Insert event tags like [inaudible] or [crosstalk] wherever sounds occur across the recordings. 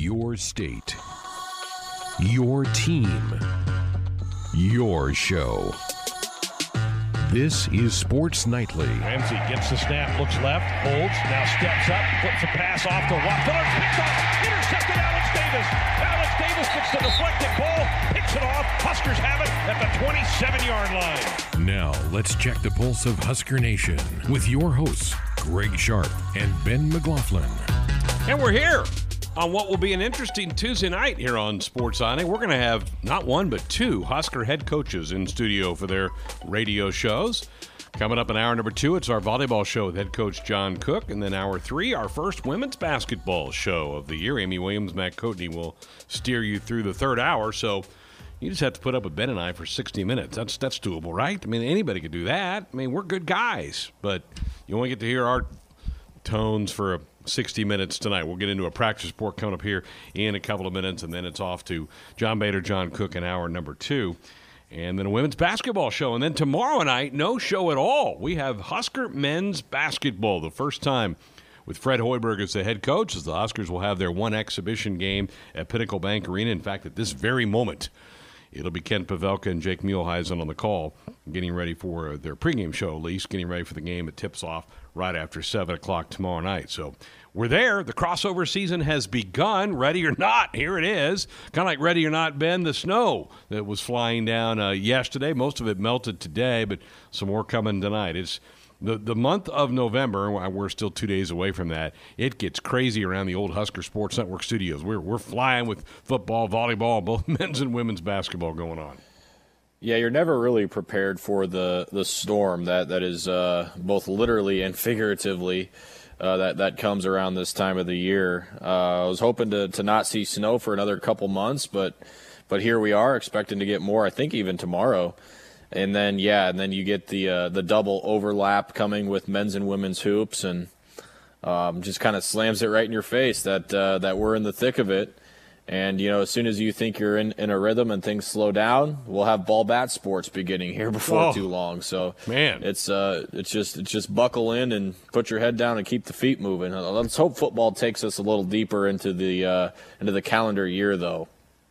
Your state. Your team. Your show. This is Sports Nightly. Ramsey gets the snap, looks left, holds, now steps up, flips a pass off to Watt. Phillips picks off, intercepted Alex Davis. Alex Davis gets the deflected ball, picks it off. Huskers have it at the 27 yard line. Now, let's check the pulse of Husker Nation with your hosts, Greg Sharpe and Ben McLaughlin. And we're here on what will be an interesting Tuesday night here on Sports Nightly. We're going to have not one, but two Husker head coaches in studio for their radio shows. Coming up in hour number two, it's our volleyball show with head coach John Cook. And then hour three, our first women's basketball show of the year. Amy Williams, Matt Coatney will steer you through the third hour. So you just have to put up with Ben and I for 60 minutes. That's that's doable, right? I mean, anybody could do that. I mean, we're good guys, but you only get to hear our tones for a 60 minutes tonight. We'll get into a practice report coming up here in a couple of minutes, and then it's off to John Baylor, John Cook, in hour number two. And then a women's basketball show. And then tomorrow night, no show at all. We have Husker men's basketball, the first time with Fred Hoiberg as the head coach, as the Huskers will have their one exhibition game at Pinnacle Bank Arena. In fact, at this very moment, it'll be Kent Pavelka and Jake Muhleisen on the call, getting ready for their pregame show, at least, getting ready for the game. It tips off right after 7 o'clock tomorrow night. So we're there. The crossover season has begun. Ready or not, here it is. Kind of like Ready or Not, Ben, the snow that was flying down uh, yesterday. Most of it melted today, but some more coming tonight. It's the, the month of November, we're still two days away from that. It gets crazy around the old Husker Sports Network studios. We're, we're flying with football, volleyball, both [laughs] men's and women's basketball going on. Yeah, you're never really prepared for the, the storm that, that is uh, both literally and figuratively uh, that that comes around this time of the year. Uh, I was hoping to, to not see snow for another couple months, but but here we are, expecting to get more. I think even tomorrow, and then yeah, and then you get the uh, the double overlap coming with men's and women's hoops, and um, just kind of slams it right in your face that uh, that we're in the thick of it. And you know, as soon as you think you're in, in a rhythm and things slow down, we'll have ball bat sports beginning here [laughs] before oh, too long. So man, it's uh, it's just it's just buckle in and put your head down and keep the feet moving. Let's hope football takes us a little deeper into the uh, into the calendar year, though.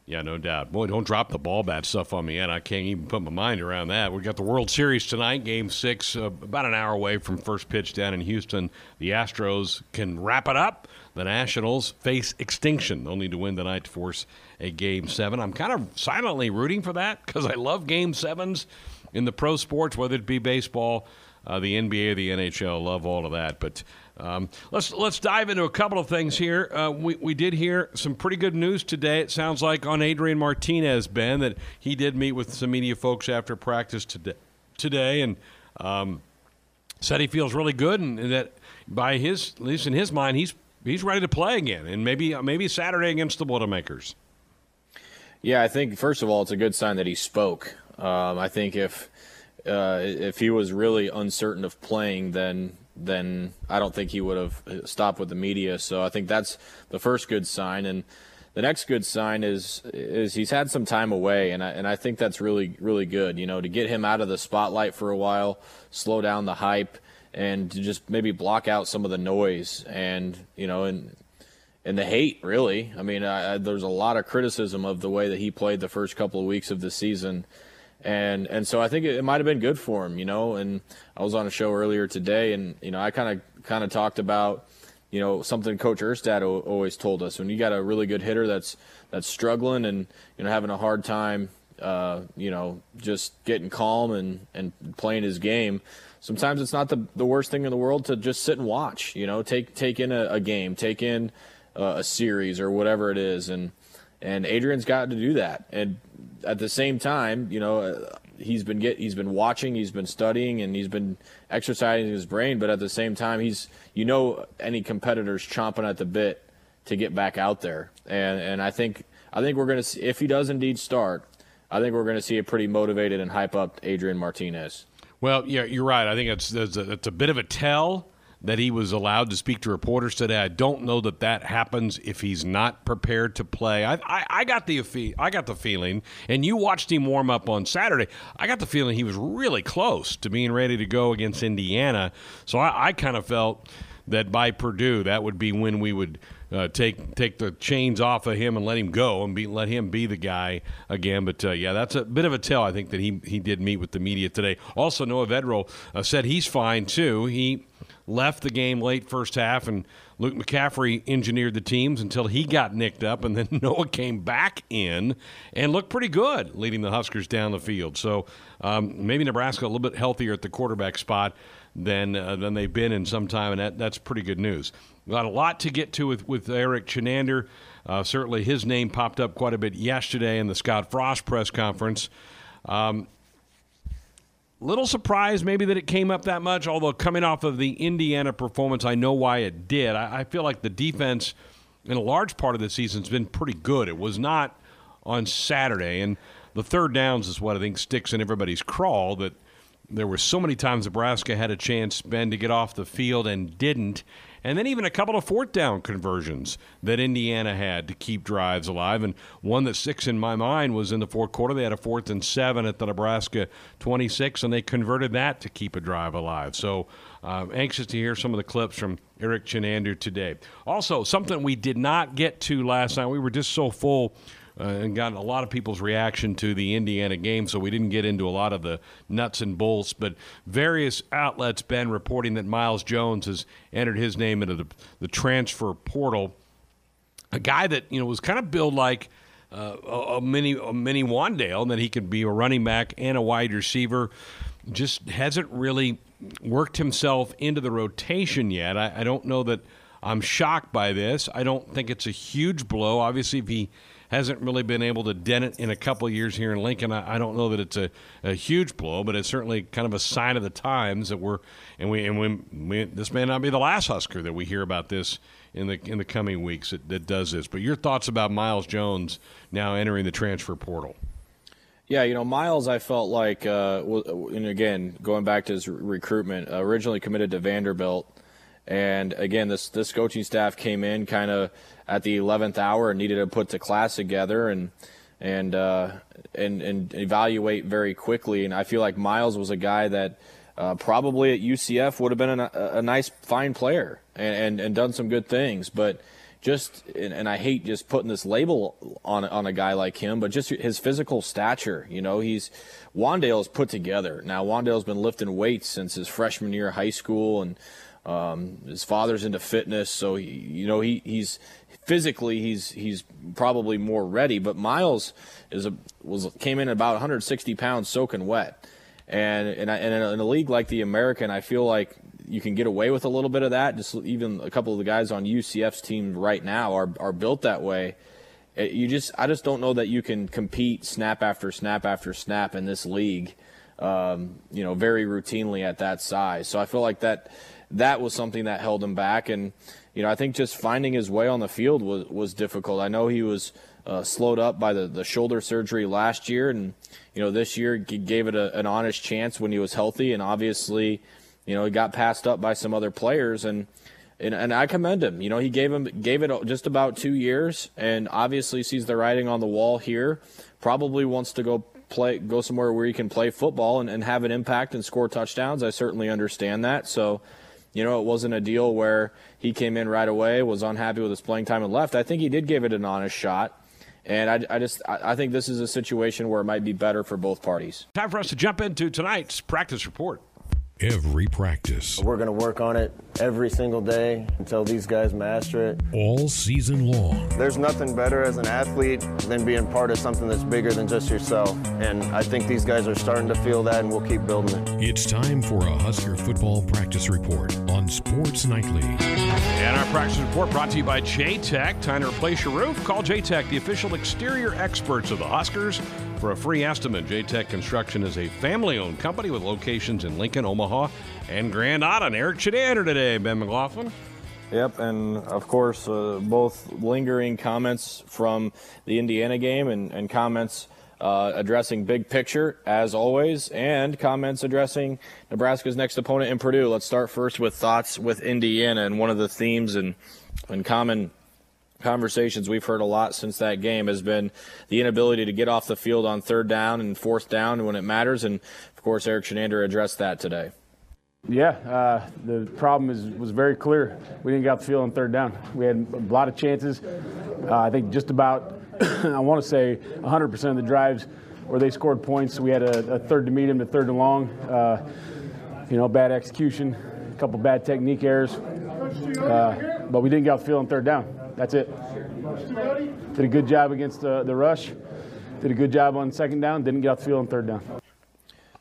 Yeah, no doubt. Boy, don't drop the ball bat stuff on me yet. I can't even put my mind around that. We got the World Series tonight, Game Six, uh, about an hour away from first pitch down in Houston. The Astros can wrap it up the Nationals face extinction. They'll need to win tonight to force a game seven. I'm kind of silently rooting for that because I love game sevens in the pro sports, whether it be baseball, uh, the NBA, or the NHL. Love all of that. But um, let's let's dive into a couple of things here. Uh, we we did hear some pretty good news today. It sounds like on Adrian Martinez, Ben, that he did meet with some media folks after practice today, today, and um, said he feels really good, and, and that by his at least in his mind, he's he's ready to play again, and maybe maybe Saturday against the Boilermakers. Yeah, I think first of all, it's a good sign that he spoke. Um, I think if uh, if he was really uncertain of playing, then then I don't think he would have uh, stopped with the media. So I think that's the first good sign, and the next good sign is is he's had some time away, and I, and I think that's really really good. You know, to get him out of the spotlight for a while, slow down the hype and to just maybe block out some of the noise and you know and and the hate really i mean I, I, there's a lot of criticism of the way that he played the first couple of weeks of the season and and so i think it, it might have been good for him you know and i was on a show earlier today and you know i kind of kind of talked about you know something coach erstad always told us when you got a really good hitter that's that's struggling and you know having a hard time uh, you know just getting calm and and playing his game sometimes it's not the, the worst thing in the world to just sit and watch. You know, take take in a, a game, take in uh, a series or whatever it is, and and Adrian's got to do that. And at the same time, you know, uh, he's been get he's been watching, he's been studying, and he's been exercising his brain. But at the same time, he's you know any competitors chomping at the bit to get back out there. And and I think I think we're gonna see if he does indeed start. I think we're to see a pretty motivated and hype up Adrian Martinez. Well, yeah, you're right. I think it's it's a, it's a bit of a tell that he was allowed to speak to reporters today. I don't know that that happens if he's not prepared to play. I, I, I got the I got the feeling, and you watched him warm up on Saturday. I got the feeling he was really close to being ready to go against Indiana. So I, I kind of felt that by Purdue, that would be when we would uh, take take the chains off of him and let him go and be let him be the guy again. But uh, yeah, that's a bit of a tell. I think that he he did meet with the media today. Also, Noah Vedral uh, said he's fine too. He left the game late first half and Luke McCaffrey engineered the teams until he got nicked up, and then [laughs] Noah came back in and looked pretty good, leading the Huskers down the field. So um, maybe Nebraska a little bit healthier at the quarterback spot than uh, than they've been in some time, and that, that's pretty good news. Got a lot to get to with with Erik Chinander. Uh, certainly, his name popped up quite a bit yesterday in the Scott Frost press conference. Um, Little surprised maybe that it came up that much, although coming off of the Indiana performance, I know why it did. I, I feel like the defense in a large part of the season has been pretty good. It was not on Saturday, and the third downs is what I think sticks in everybody's crawl that there were so many times Nebraska had a chance, Ben, to get off the field and didn't and then even a couple of fourth down conversions that Indiana had to keep drives alive. And one that sticks in my mind was in the fourth quarter. They had a fourth and seven at the Nebraska 26, and they converted that to keep a drive alive. So um, anxious to hear some of the clips from Erik Chinander today. Also, something we did not get to last night. We were just so full uh, and got a lot of people's reaction to the Indiana game, so we didn't get into a lot of the nuts and bolts. But various outlets been reporting that Miles Jones has entered his name into the, the transfer portal. A guy that you know was kind of billed like uh, a, a mini a mini Wan'Dale, and that he could be a running back and a wide receiver. Just hasn't really worked himself into the rotation yet. I, I don't know that I'm shocked by this. I don't think it's a huge blow. Obviously, if he hasn't really been able to dent it in a couple years here in Lincoln. I, I don't know that it's a, a, huge blow, but it's certainly kind of a sign of the times that we're and we and we, we, this may not be the last Husker that we hear about this in the in the coming weeks that, that does this. But your thoughts about Miles Jones now entering the transfer portal? Yeah, you know, Miles, I felt like, uh, and again, going back to his recruitment, originally committed to Vanderbilt. And again, this this coaching staff came in kind of at the 11th hour and needed to put the class together and and uh, and and evaluate very quickly. And I feel like Miles was a guy that uh, probably at UCF would have been a, a nice, fine player and, and, and done some good things, but. Just and, and I hate just putting this label on on a guy like him, but just his physical stature. You know, he's Wan'Dale's put together. Now Wan'Dale's been lifting weights since his freshman year of high school, and um, his father's into fitness, so he, you know he he's physically he's he's probably more ready. But Miles is a was came in about 160 pounds soaking wet, and and, I, and in, a, league like the American, I feel like you can get away with a little bit of that. Just even a couple of the guys on UCF's team right now are are built that way. It, you just I just don't know that you can compete snap after snap after snap in this league. Um, you know, very routinely at that size. So I feel like that that was something that held him back. And you know, I think just finding his way on the field was was difficult. I know he was uh, slowed up by the the shoulder surgery last year, and you know, this year he gave it a, an honest chance when he was healthy, and obviously, you know, he got passed up by some other players and. And, and I commend him. You know, he gave him gave it just about two years, and obviously sees the writing on the wall here. Probably wants to go play, go somewhere where he can play football and, and have an impact and score touchdowns. I certainly understand that. So, you know, it wasn't a deal where he came in right away, was unhappy with his playing time and left. I think he did give it an honest shot. And I, I just I think this is a situation where it might be better for both parties. Time for us to jump into tonight's practice report every practice. We're going to work on it every single day until these guys master it. All season long. There's nothing better as an athlete than being part of something that's bigger than just yourself. And I think these guys are starting to feel that, and we'll keep building it. It's time for a Husker football practice report on Sports Nightly. And our practice report brought to you by J-Tech. Time to replace your roof? Call J-Tech, the official exterior experts of the Huskers. For a free estimate, J-Tech Construction is a family-owned company with locations in Lincoln, Omaha, and Grand Island. Erik Chinander today, Ben McLaughlin. Yep, and of course, uh, both lingering comments from the Indiana game and, and comments uh, addressing big picture, as always, and comments addressing Nebraska's next opponent in Purdue. Let's start first with thoughts with Indiana, and one of the themes and, and common conversations we've heard a lot since that game has been the inability to get off the field on third down and fourth down when it matters. And of course, Erik Chinander addressed that today. Yeah, uh, the problem is was very clear. We didn't get off the field on third down. We had a lot of chances. Uh, I think just about, [coughs] I want to say, 100% of the drives where they scored points. We had a, a third to medium to third and long. Uh, you know, bad execution, a couple bad technique errors, uh, but we didn't get off the field on third down. That's it. Did a good job against the, the rush. Did a good job on second down. Didn't get off the field on third down.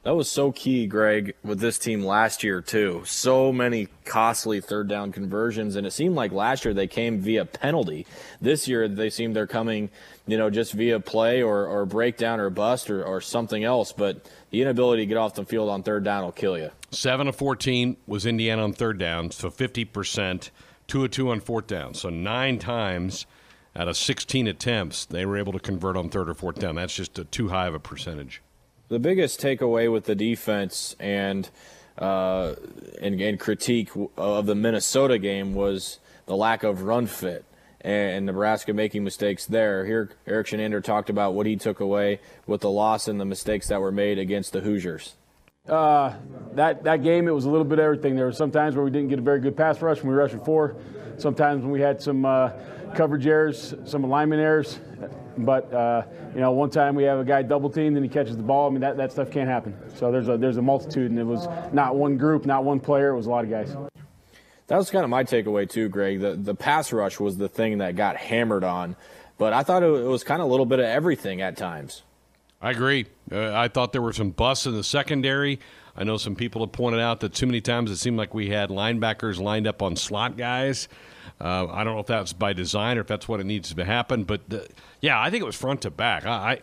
That was so key, Greg, with this team last year, too. So many costly third down conversions, and it seemed like last year they came via penalty. This year they seem they're coming, you know, just via play or, or breakdown or bust or, or something else. But the inability to get off the field on third down will kill you. 7 of 14 was Indiana on third down, so 50%. 2 of 2 on fourth down. So nine times out of 16 attempts, they were able to convert on third or fourth down. That's just a, too high of a percentage the biggest takeaway with the defense and uh, and, and, critique of the Minnesota game was the lack of run fit and Nebraska making mistakes there. Here, Erik Chinander talked about what he took away with the loss and the mistakes that were made against the Hoosiers. Uh, that that game, it was a little bit of everything. There were some times where we didn't get a very good pass rush when we were rushing four. Sometimes when we had some uh, coverage errors, some alignment errors. But uh, you know, one time we have a guy double teamed and he catches the ball. I mean, that, that stuff can't happen. So there's a there's a multitude, and it was not one group, not one player. It was a lot of guys. That was kind of my takeaway too, Greg. The the pass rush was the thing that got hammered on, but I thought it was kind of a little bit of everything at times. I agree. Uh, I thought there were some busts in the secondary. I know some people have pointed out that too many times it seemed like we had linebackers lined up on slot guys. Uh, I don't know if that's by design or if that's what it needs to happen, but yeah, I think it was front to back. I, I,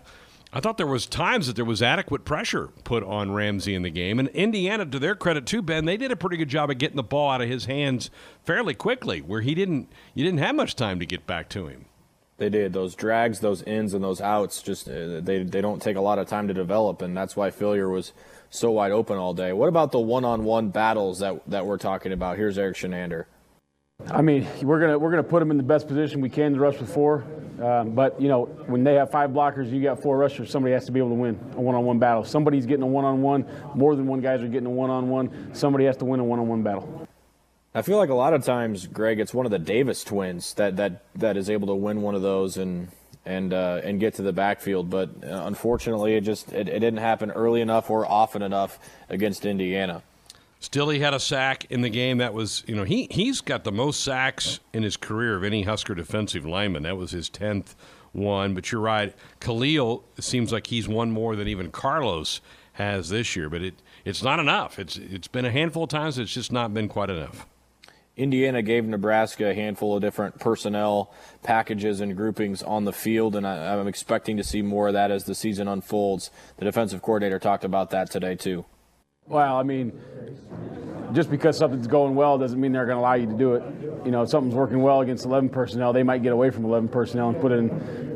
I thought there was times that there was adequate pressure put on Ramsey in the game, and Indiana, to their credit too, Ben, they did a pretty good job of getting the ball out of his hands fairly quickly, where he didn't. You didn't have much time to get back to him. They did those drags, those ins, and those outs. Just uh, they they don't take a lot of time to develop, and that's why Philyor was so wide open all day. What about the one-on-one battles that that we're talking about? Here's Erik Chinander. I mean, we're gonna we're gonna put them in the best position we can to rush with four. Um, but you know, when they have five blockers, you got four rushers. Somebody has to be able to win a one-on-one battle. Somebody's getting a one-on-one. More than one guys are getting a one-on-one. Somebody has to win a one-on-one battle. I feel like a lot of times, Greg, it's one of the Davis twins that that that is able to win one of those and and uh, and get to the backfield. But uh, unfortunately, it just it, it didn't happen early enough or often enough against Indiana. Still, he had a sack in the game. That was, you know, he he's got the most sacks in his career of any Husker defensive lineman. That was his tenth one. But you're right, Khalil seems like he's one more than even Carlos has this year. But it it's not enough. It's it's been a handful of times. It's just not been quite enough. Indiana gave Nebraska a handful of different personnel packages and groupings on the field, and I, I'm expecting to see more of that as the season unfolds. The defensive coordinator talked about that today too. Well, I mean, just because something's going well doesn't mean they're going to allow you to do it. You know, if something's working well against 11 personnel, they might get away from 11 personnel and put in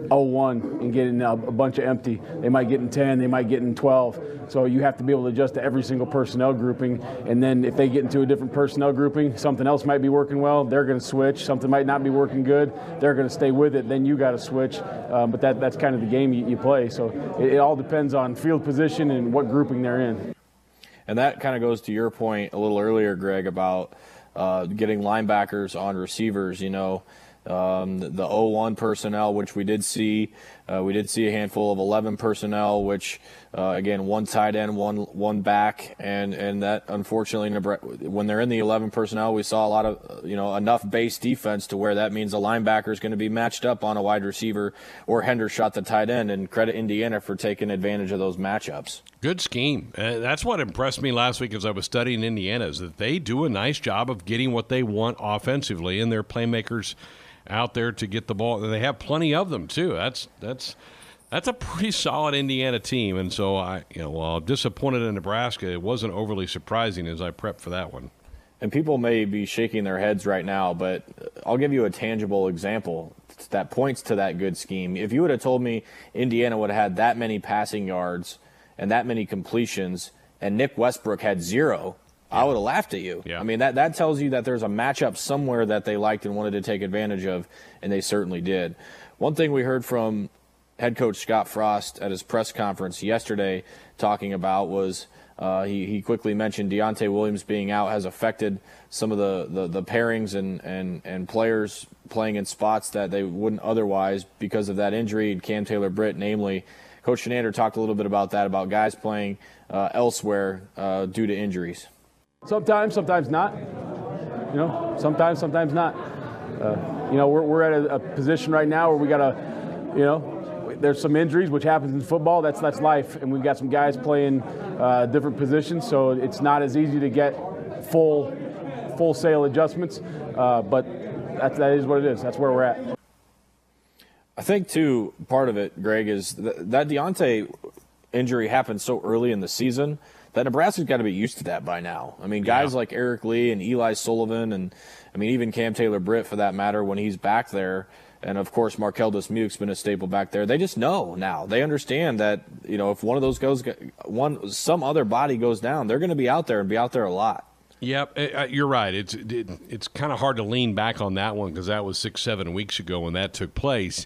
0-1 and get in a, bunch of empty. They might get in 10, they might get in 12. So you have to be able to adjust to every single personnel grouping. And then if they get into a different personnel grouping, something else might be working well, they're going to switch. Something might not be working good, they're going to stay with it. Then you got to switch. Um, but that, that's kind of the game you, you play. So it, it all depends on field position and what grouping they're in. And that kind of goes to your point a little earlier, Greg, about uh, getting linebackers on receivers. You know, um, the, the 0-1 personnel, which we did see. Uh, we did see a handful of 11 personnel, which uh, again one tight end, one one back, and and that unfortunately when they're in the 11 personnel, we saw a lot of you know enough base defense to where that means a linebacker is going to be matched up on a wide receiver or Hendershot the tight end, and credit Indiana for taking advantage of those matchups. Good scheme. Uh, that's what impressed me last week as I was studying Indiana is that they do a nice job of getting what they want offensively, and their playmakers out there to get the ball. And they have plenty of them too. That's that's that's a pretty solid Indiana team. And so I, you know, while disappointed in Nebraska, it wasn't overly surprising as I prepped for that one. And people may be shaking their heads right now, but I'll give you a tangible example that points to that good scheme. If you would have told me Indiana would have had that many passing yards and that many completions, and Nick Westbrook had zero, I would have laughed at you. Yeah. I mean, that, that tells you that there's a matchup somewhere that they liked and wanted to take advantage of, and they certainly did. One thing we heard from head coach Scott Frost at his press conference yesterday talking about was Uh, he, he quickly mentioned Deontai Williams being out has affected some of the, the, the, pairings and, and, and players playing in spots that they wouldn't otherwise because of that injury. Cam Taylor Britt, namely. Coach Chinander talked a little bit about that, about guys playing uh, elsewhere uh, due to injuries. Sometimes, sometimes not. You know, sometimes, sometimes not. Uh, you know, we're, we're at a, a position right now where we got to, you know, there's some injuries, which happens in football. That's that's life, and we've got some guys playing uh, different positions, so it's not as easy to get full full sale adjustments. Uh, but that, that is what it is. That's where we're at. I think too part of it, Greg, is that, that Deontai injury happened so early in the season that Nebraska's got to be used to that by now. I mean, guys yeah. like Eric Lee and Eli Sullivan, and I mean even Cam Taylor Britt for that matter, when he's back there and of course Marquel Dismuke's been a staple back there. They just know now. They understand that you know if one of those goes, one some other body goes down, they're going to be out there and be out there a lot. Yep, uh, uh, you're right. It's it, it's kind of hard to lean back on that one because that was six seven weeks ago when that took place.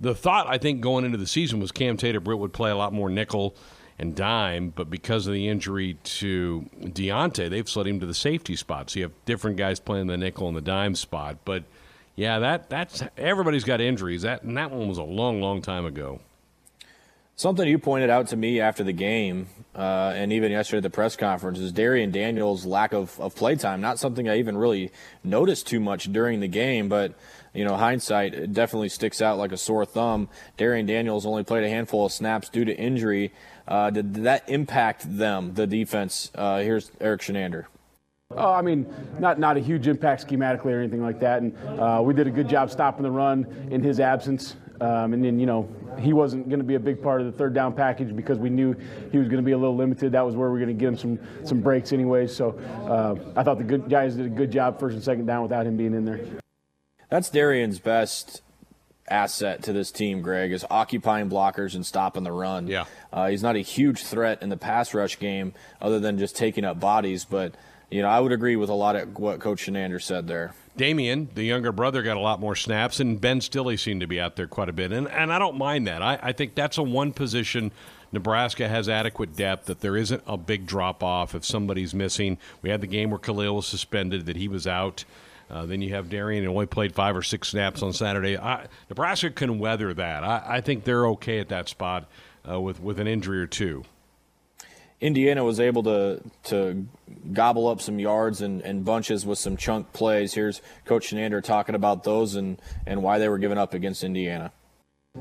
The thought I think going into the season was Cam Taylor Britt would play a lot more nickel and dime, but because of the injury to Deontai, they've slid him to the safety spot. So you have different guys playing the nickel and the dime spot, but yeah, that that's everybody's got injuries. That and that one was a long, long time ago. Something you pointed out to me after the game, uh, and even yesterday at the press conference, is Darrion Daniels' lack of, of play time. Not something I even really noticed too much during the game, but you know, hindsight definitely sticks out like a sore thumb. Darrion Daniels only played a handful of snaps due to injury. Uh, did that impact them, the defense? Uh, here's Erik Chinander. Oh, I mean, not not a huge impact schematically or anything like that. And uh, we did a good job stopping the run in his absence. Um, and then, you know, he wasn't going to be a big part of the third down package because we knew he was going to be a little limited. That was where we were going to get him some some breaks anyway. So uh, I thought the good guys did a good job first and second down without him being in there. That's Darrion's best asset to this team, Greg, is occupying blockers and stopping the run. Yeah. Uh, he's not a huge threat in the pass rush game other than just taking up bodies, but – you know, I would agree with a lot of what Coach Chinander said there. Damion, the younger brother, got a lot more snaps, and Ben Stille seemed to be out there quite a bit. And, and I don't mind that. I, I think that's a one position Nebraska has adequate depth, that there isn't a big drop off if somebody's missing. We had the game where Khalil was suspended, that he was out. Uh, then you have Darrion who only played five or six snaps on Saturday. I, Nebraska can weather that. I, I, think they're okay at that spot uh, with, with an injury or two. Indiana was able to to gobble up some yards and, and bunches with some chunk plays. Here's Coach Chinander talking about those and, and why they were given up against Indiana.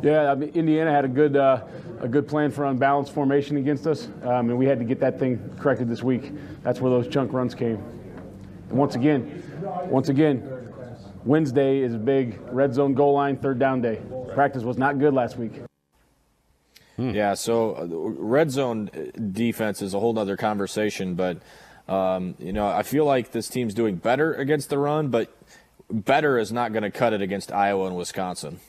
Yeah, I mean, Indiana had a good uh, a good plan for unbalanced formation against us, um, and we had to get that thing corrected this week. That's where those chunk runs came. And once again, once again, Wednesday is a big red zone goal line third down day. Practice was not good last week. Hmm. Yeah, so uh, red zone uh, defense is a whole other conversation, but um, you know I feel like this team's doing better against the run, but better is not going to cut it against Iowa and Wisconsin.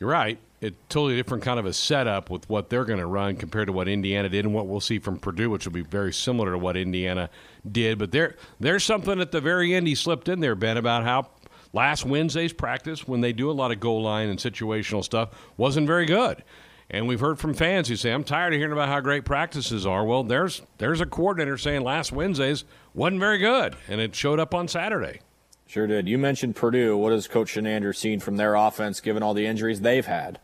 You're right. It's totally different kind of a setup with what they're going to run compared to what Indiana did and what we'll see from Purdue, which will be very similar to what Indiana did. But there, there's something at the very end he slipped in there, Ben, about how last Wednesday's practice, when they do a lot of goal line and situational stuff, wasn't very good. And we've heard from fans who say, "I'm tired of hearing about how great practices are." Well, there's there's a coordinator saying last Wednesday's wasn't very good, and it showed up on Saturday. Sure did. You mentioned Purdue. What has Coach Chinander seen from their offense, given all the injuries they've had?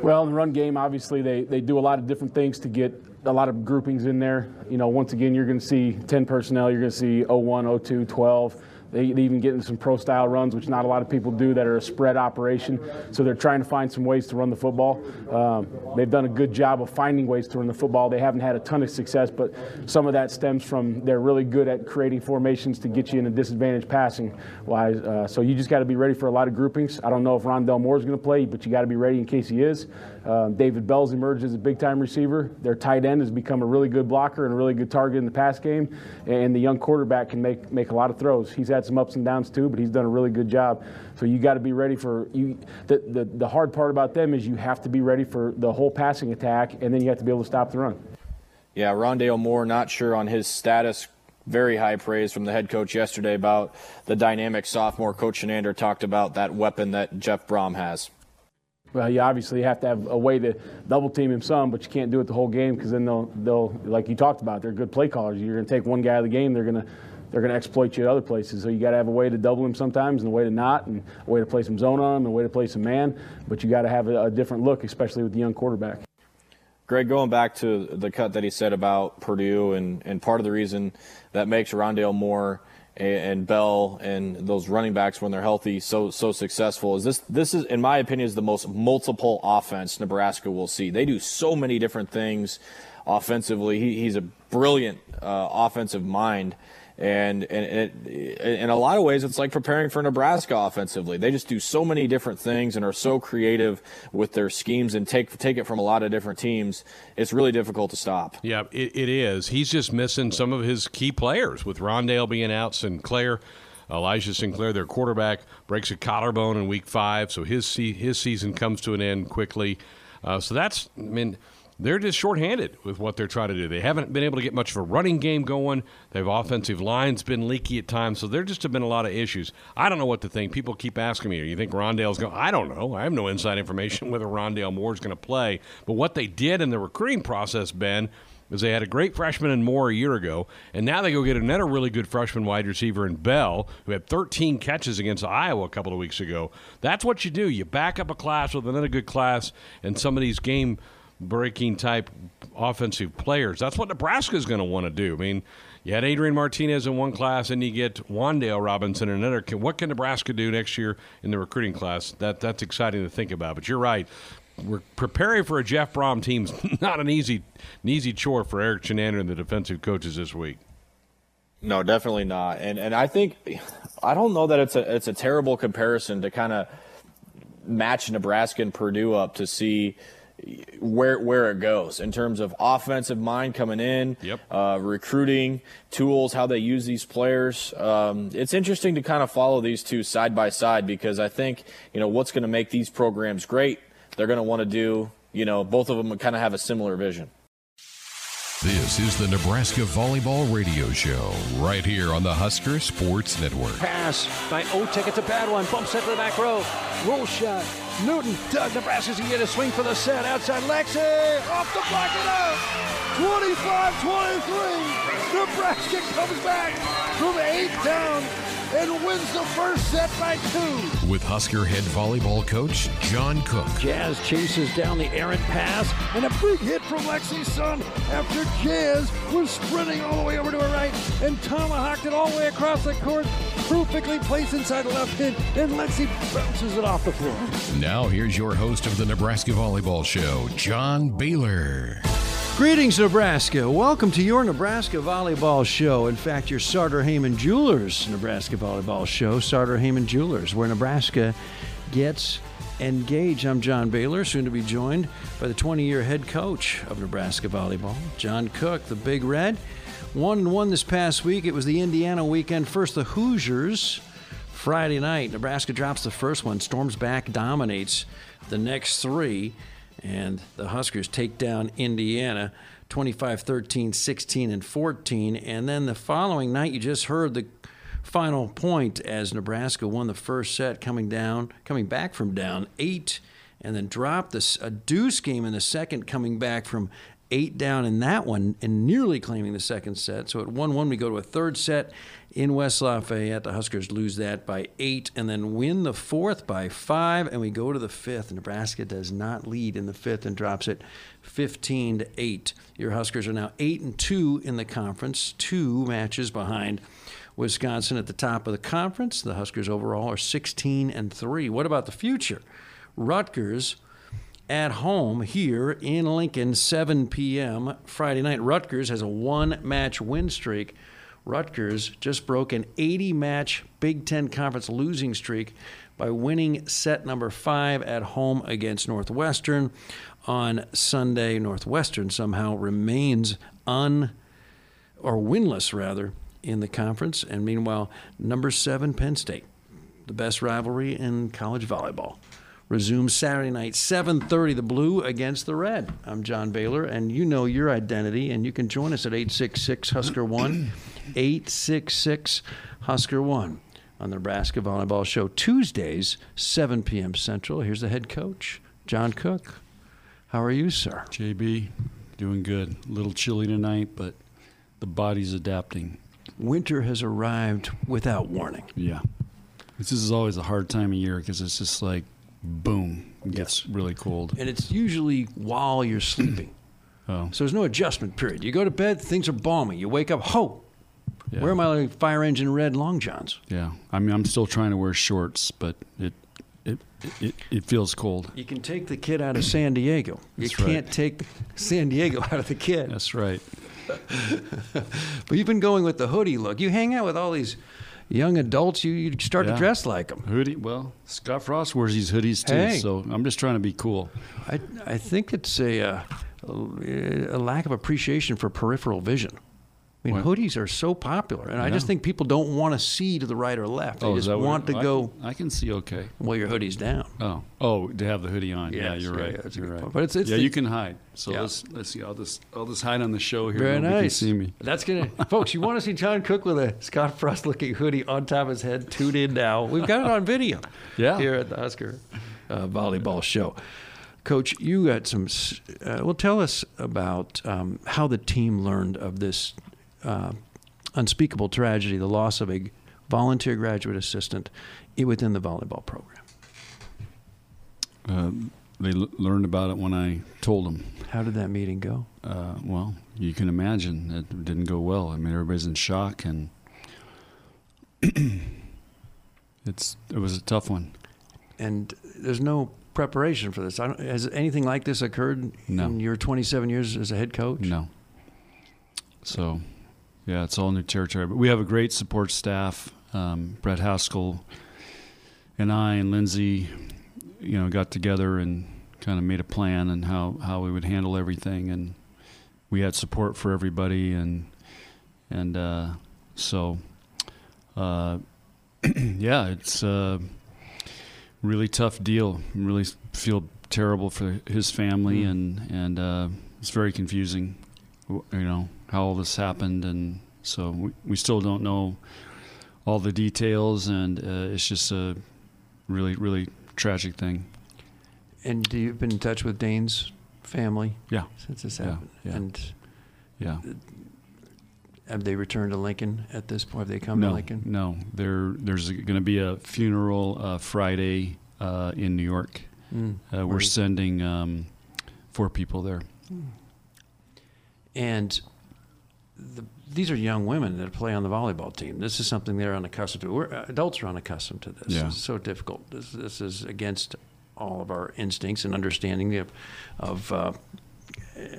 Well, in the run game, obviously they, they do a lot of different things to get a lot of groupings in there. You know, once again, you're going to see 10 personnel. You're going to see 01, 02, 12. They, they even get into some pro style runs, which not a lot of people do, that are a spread operation. So they're trying to find some ways to run the football. Um, they've done a good job of finding ways to run the football. They haven't had a ton of success, but some of that stems from they're really good at creating formations to get you in a disadvantage passing wise. Uh, so you just got to be ready for a lot of groupings. I don't know if Rondale Moore is going to play, but you got to be ready in case he is. Um, David Bell's emerged as a big time receiver. Their tight end has become a really good blocker and a really good target in the pass game. And the young quarterback can make, make a lot of throws. He's had some ups and downs too, but he's done a really good job. So you got to be ready for you. The, the, the hard part about them is you have to be ready for the whole passing attack, and then you have to be able to stop the run. Yeah, Rondale Moore, not sure on his status. Very high praise from the head coach yesterday about the dynamic sophomore. Coach Chinander talked about that weapon that Jeff Brohm has. Well, you obviously have to have a way to double team him some, but you can't do it the whole game because then they'll, they'll, like you talked about, they're good play callers. You're going to take one guy out of the game, they're going to, they're going to exploit you at other places. So you got to have a way to double him sometimes, and a way to not, and a way to play some zone on him, and a way to play some man. But you got to have a, a different look, especially with the young quarterback. Greg, going back to the cut that he said about Purdue, and, and part of the reason that makes Rondale Moore and Bell and those running backs when they're healthy so so successful is this this is in my opinion is the most multiple offense Nebraska will see. They do so many different things offensively. He, he's a brilliant uh, offensive mind and, and it, in a lot of ways, it's like preparing for Nebraska offensively. They just do so many different things and are so creative with their schemes and take take it from a lot of different teams. It's really difficult to stop. Yeah, it, it is. He's just missing some of his key players with Rondale being out, Sindelar. Elijah Sindelar, their quarterback, breaks a collarbone in week five, so his his season comes to an end quickly. Uh, so that's, I mean, they're just shorthanded with what they're trying to do. They haven't been able to get much of a running game going. Their offensive line's been leaky at times, so there just have been a lot of issues. I don't know what to think. People keep asking me, "Do you think Rondale's going?" I don't know. I have no inside information [laughs] whether Rondale Moore is going to play. But what they did in the recruiting process, Ben, is they had a great freshman in Moore a year ago, and now they go get another really good freshman wide receiver in Bell, who had 13 catches against Iowa a couple of weeks ago. That's what you do. You back up a class with another good class, and some of these game breaking type offensive players. That's what Nebraska is going to want to do. I mean, you had Adrian Martinez in one class, and you get Wan'Dale Robinson in another. What can Nebraska do next year in the recruiting class? That that's exciting to think about. But you're right. We're preparing for a Jeff Brohm team's [laughs] not an easy an easy chore for Erik Chinander and the defensive coaches this week. No, definitely not. And and I think I don't know that it's a it's a terrible comparison to kind of match Nebraska and Purdue up to see where where it goes in terms of offensive mind coming in, yep. uh, recruiting tools, how they use these players. Um, it's interesting to kind of follow these two side by side because I think you know what's going to make these programs great. They're going to want to do. You know, both of them kind of have a similar vision. This is the Nebraska Volleyball Radio Show, right here on the Husker Sports Network. Pass by Otek. It's a bad one. Bumps into the back row. Roll shot. Newton. Doug Nebraska's going to get a swing for the set. Outside Lexi. Off the block it out. 25-23. Nebraska comes back from eight down and wins the first set by two. With Husker head volleyball coach John Cook. Jazz chases down the errant pass and a big hit from Lexi Sun after Jazz was sprinting all the way over to her right and tomahawked it all the way across the court, perfectly placed inside the left hand, and Lexi bounces it off the floor. Now here's your host of the Nebraska Volleyball Show, John Baylor. Greetings, Nebraska. Welcome to your Nebraska Volleyball Show. In fact, your Sartor Hamann Jewelers Nebraska Volleyball Show, Sartor Hamann Jewelers, where Nebraska gets engaged. I'm John Baylor, soon to be joined by the 20 year head coach of Nebraska Volleyball, John Cook, the Big Red. One and one this past week. It was the Indiana weekend. First, the Hoosiers. Friday night, Nebraska drops the first one, storms back, dominates the next three and the Huskers take down Indiana 25 13, 16, and 14. And then the following night, you just heard the final point as Nebraska won the first set, coming down, coming back from down eight, and then dropped this, a deuce game in the second, coming back from eight down in that one and nearly claiming the second set. So at 1 1, we go to a third set in West Lafayette. The Huskers lose that by eight and then win the fourth by five, and we go to the fifth. Nebraska does not lead in the fifth and drops it 15 to 8. Your Huskers are now 8 and 2 in the conference, two matches behind. Wisconsin at the top of the conference. The Huskers overall are 16 and 3. What about the future? Rutgers at home here in Lincoln, 7 p.m. Friday night. Rutgers has a one match win streak. Rutgers just broke an 80 match Big Ten Conference losing streak by winning set number five at home against Northwestern on Sunday. Northwestern somehow remains un or winless rather in the conference, and meanwhile, number seven Penn State, the best rivalry in college volleyball resumes Saturday night, 7:30. The Blue against the Red. I'm John Baylor, and you know your identity, and you can join us at 866 Husker One, [clears throat] 866 Husker One on the Nebraska Volleyball Show Tuesdays, 7 p.m. Central. Here's the head coach, John Cook. How are you, sir? JB, doing good. A little chilly tonight, but the body's adapting. Winter has arrived without warning. Yeah. This is always a hard time of year because it's just like, boom, it gets really cold. And it's usually while you're sleeping. [clears throat] Oh, So there's no adjustment period. You go to bed, things are balmy. You wake up, ho! yeah. Where are my fire engine red long johns? Yeah. I mean, I'm still trying to wear shorts, but it it it, it feels cold. You can take the kid out of San Diego. You right. can't take [laughs] San Diego out of the kid. That's right. [laughs] But you've been going with the hoodie look. You hang out with all these young adults, you, you start to dress like them. Hoodie. Well, Scott Frost wears these hoodies too, Hey. so I'm just trying to be cool. I, I think it's a, uh, a lack of appreciation for peripheral vision. I mean, What? hoodies are so popular, and I just think people don't want to see to the right or left. They oh, just want to I go Can, I can see okay. well, your hoodie's down. Oh, oh, to have the hoodie on. yeah, you're yeah, right. yeah, that's you're right. point. But it's- it's yeah, the- you can hide. So Yeah. let's let's see. I'll just I'll just hide on the show here. Very Nobody nice. Can see me. That's gonna, folks. You want to see John Cook with a Scott Frost looking hoodie on top of his head? Tune in now. We've got it on video. [laughs] Yeah. Here at the Husker uh, Volleyball Show. Coach, you got some. Uh, well, tell us about um, how the team learned of this uh, unspeakable tragedy, the loss of a volunteer graduate assistant within the volleyball program. Uh, they l- learned about it when I told them. How did that meeting go? Uh, well, you can imagine it didn't go well. I mean, everybody's in shock, and [clears throat] it's it was a tough one. And there's no preparation for this. I don't, has anything like this occurred No. in your 27 years as a head coach? No. So, yeah, it's all new territory. But we have a great support staff. Um, Brett Haskell and I and Lindsay, you know, got together and kind of made a plan and how, how we would handle everything. And we had support for everybody. And, and uh, so, uh, [clears throat] yeah, it's a really tough deal. Really feel terrible for his family. Mm. And, and uh, it's very confusing you know how all this happened and so we, we still don't know all the details and uh, it's just a really really tragic thing And do you've been in touch with Dane's family yeah since this Yeah, happened? yeah. And yeah have they returned to Lincoln at this point? Have they come to Lincoln? no there there's going to be a funeral uh, friday uh, in new york Mm. uh, we're Right. sending um, four people there And the, these are young women that play on the volleyball team. This is something they're unaccustomed to. We're, uh, adults are unaccustomed to this. Yeah. It's so difficult. This, this is against all of our instincts and understanding of, of, uh,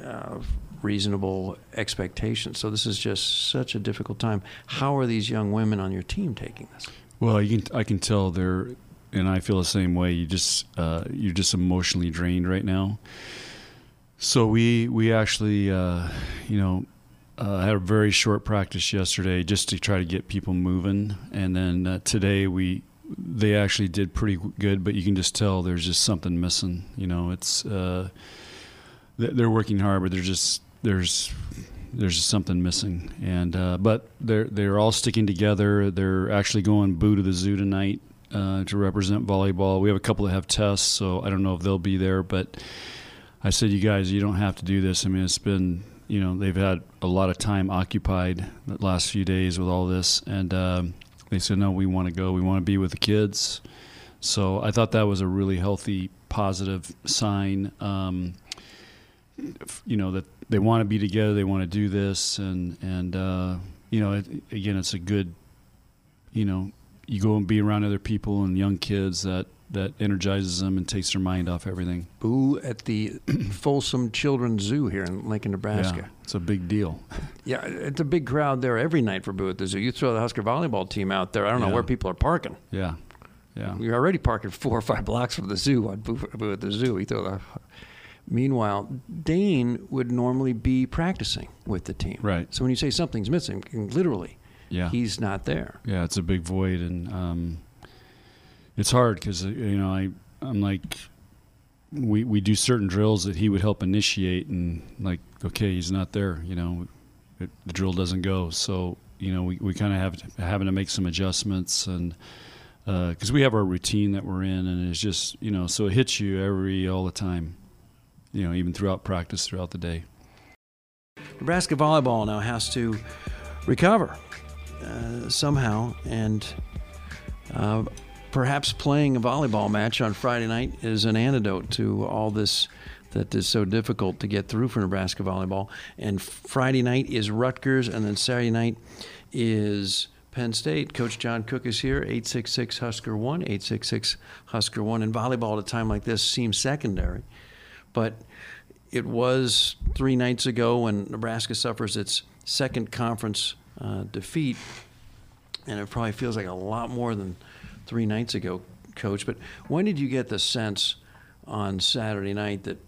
of reasonable expectations. So this is just such a difficult time. How are these young women on your team taking this? Well, you can I can tell they're, and I feel the same way. You just uh, you're just emotionally drained right now. So we we actually uh, you know uh, I had a very short practice yesterday just to try to get people moving, and then uh, today we they actually did pretty good, but you can just tell there's just something missing. You know, it's uh, they- they're working hard, but there's just there's there's just something missing. And uh, but they're they're all sticking together. They're actually going boo to the zoo tonight uh, to represent volleyball. We have a couple that have tests, so I don't know if they'll be there. But I said, you guys, you don't have to do this. I mean, it's been you know they've had a lot of time occupied the last few days with all this, and um, they said, no, we want to go. We want to be with the kids. So I thought that was a really healthy, positive sign. Um, you know that they want to be together, they want to do this, and and uh, you know, it, again, it's a good, you know, you go and be around other people and young kids that that energizes them and takes their mind off everything. Boo at the [clears throat] Folsom Children's Zoo here in Lincoln, Nebraska. Yeah, it's a big deal. [laughs] Yeah, it's a big crowd there every night for Boo at the Zoo. You throw the Husker volleyball team out there, I don't know where people are parking. Yeah, yeah, You're already parking [laughs] four or five blocks from the zoo on Boo, Boo at the Zoo. You throw the. Meanwhile, Dane would normally be practicing with the team. Right. So when you say something's missing, literally, yeah. he's not there. yeah, it's a big void, and um, it's hard because you know I I'm like we we do certain drills that he would help initiate, and like okay, he's not there, you know, it, the drill doesn't go, so you know we, we kind of have having to make some adjustments, and because uh, we have our routine that we're in, and it's just you know, so it hits you every all the time, you know, even throughout practice throughout the day. Nebraska volleyball now has to recover uh, somehow, and uh, perhaps playing a volleyball match on Friday night is an antidote to all this that is so difficult to get through for Nebraska volleyball. And Friday night is Rutgers, and then Saturday night is Penn State. Coach John Cook is here, 866 Husker 1, 866 Husker 1. And volleyball at a time like this seems secondary. But it was three nights ago when Nebraska suffers its second conference uh, defeat. And it probably feels like a lot more than three nights ago, Coach. But when did you get the sense on Saturday night that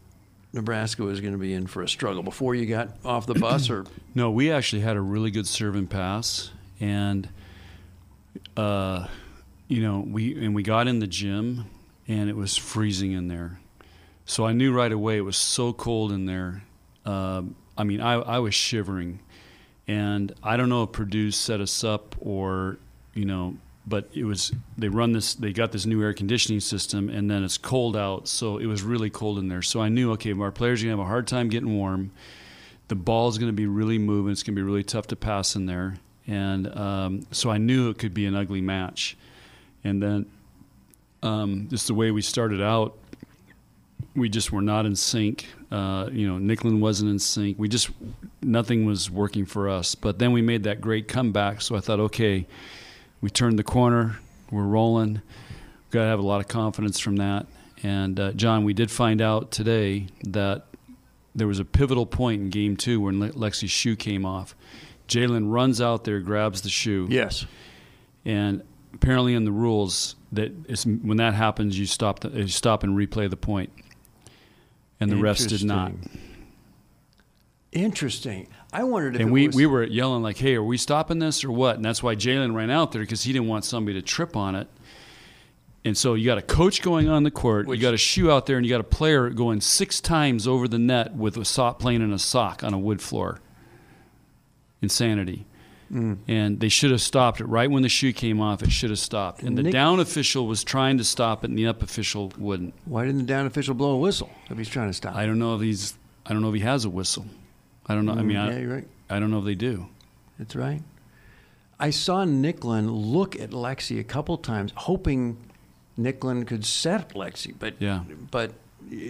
Nebraska was going to be in for a struggle before you got off the bus, or [clears throat] no? We actually had a really good serve and pass, and uh, you know, we and we got in the gym, and it was freezing in there. So I knew right away it was so cold in there. Uh, I mean, I, I was shivering, and I don't know if Purdue set us up or you know but it was they run this they got this new air conditioning system and then it's cold out so it was really cold in there. So i knew okay our players are going to have a hard time getting warm. The ball is going to be really moving. It's going to be really tough to pass in there. And um, so i knew it could be an ugly match. And then um, just the way we started out we just were not in sync. Uh, you know nicklin wasn't in sync. We just nothing was working for us. But then we made that great comeback so i thought okay we turned the corner. We're rolling. We've got to have a lot of confidence from that. And uh, John, we did find out today that there was a pivotal point in game two when Le- Lexi's shoe came off. Jaylen runs out there, grabs the shoe. Yes. And apparently, in the rules, that when that happens, you stop the, you stop and replay the point. And the refs did not. Interesting. I wondered if and we, was... we were yelling like, "Hey, are we stopping this or what?" And that's why Jaylen ran out there because he didn't want somebody to trip on it. And so you got a coach going on the court, Which, you got a shoe out there, and you got a player going six times over the net with a sock playing in a sock on a wood floor. Insanity. Mm. And they should have stopped it right when the shoe came off. It should have stopped. And the Nick, down official was trying to stop it, and the up official wouldn't. Why didn't the down official blow a whistle if he's trying to stop? I don't know if he's. I don't know if he has a whistle. I don't know. Mm, I mean, yeah, I, you're right. I don't know if they do. That's right. I saw Nicklin look at Lexi a couple times, hoping Nicklin could set Lexi, but yeah. but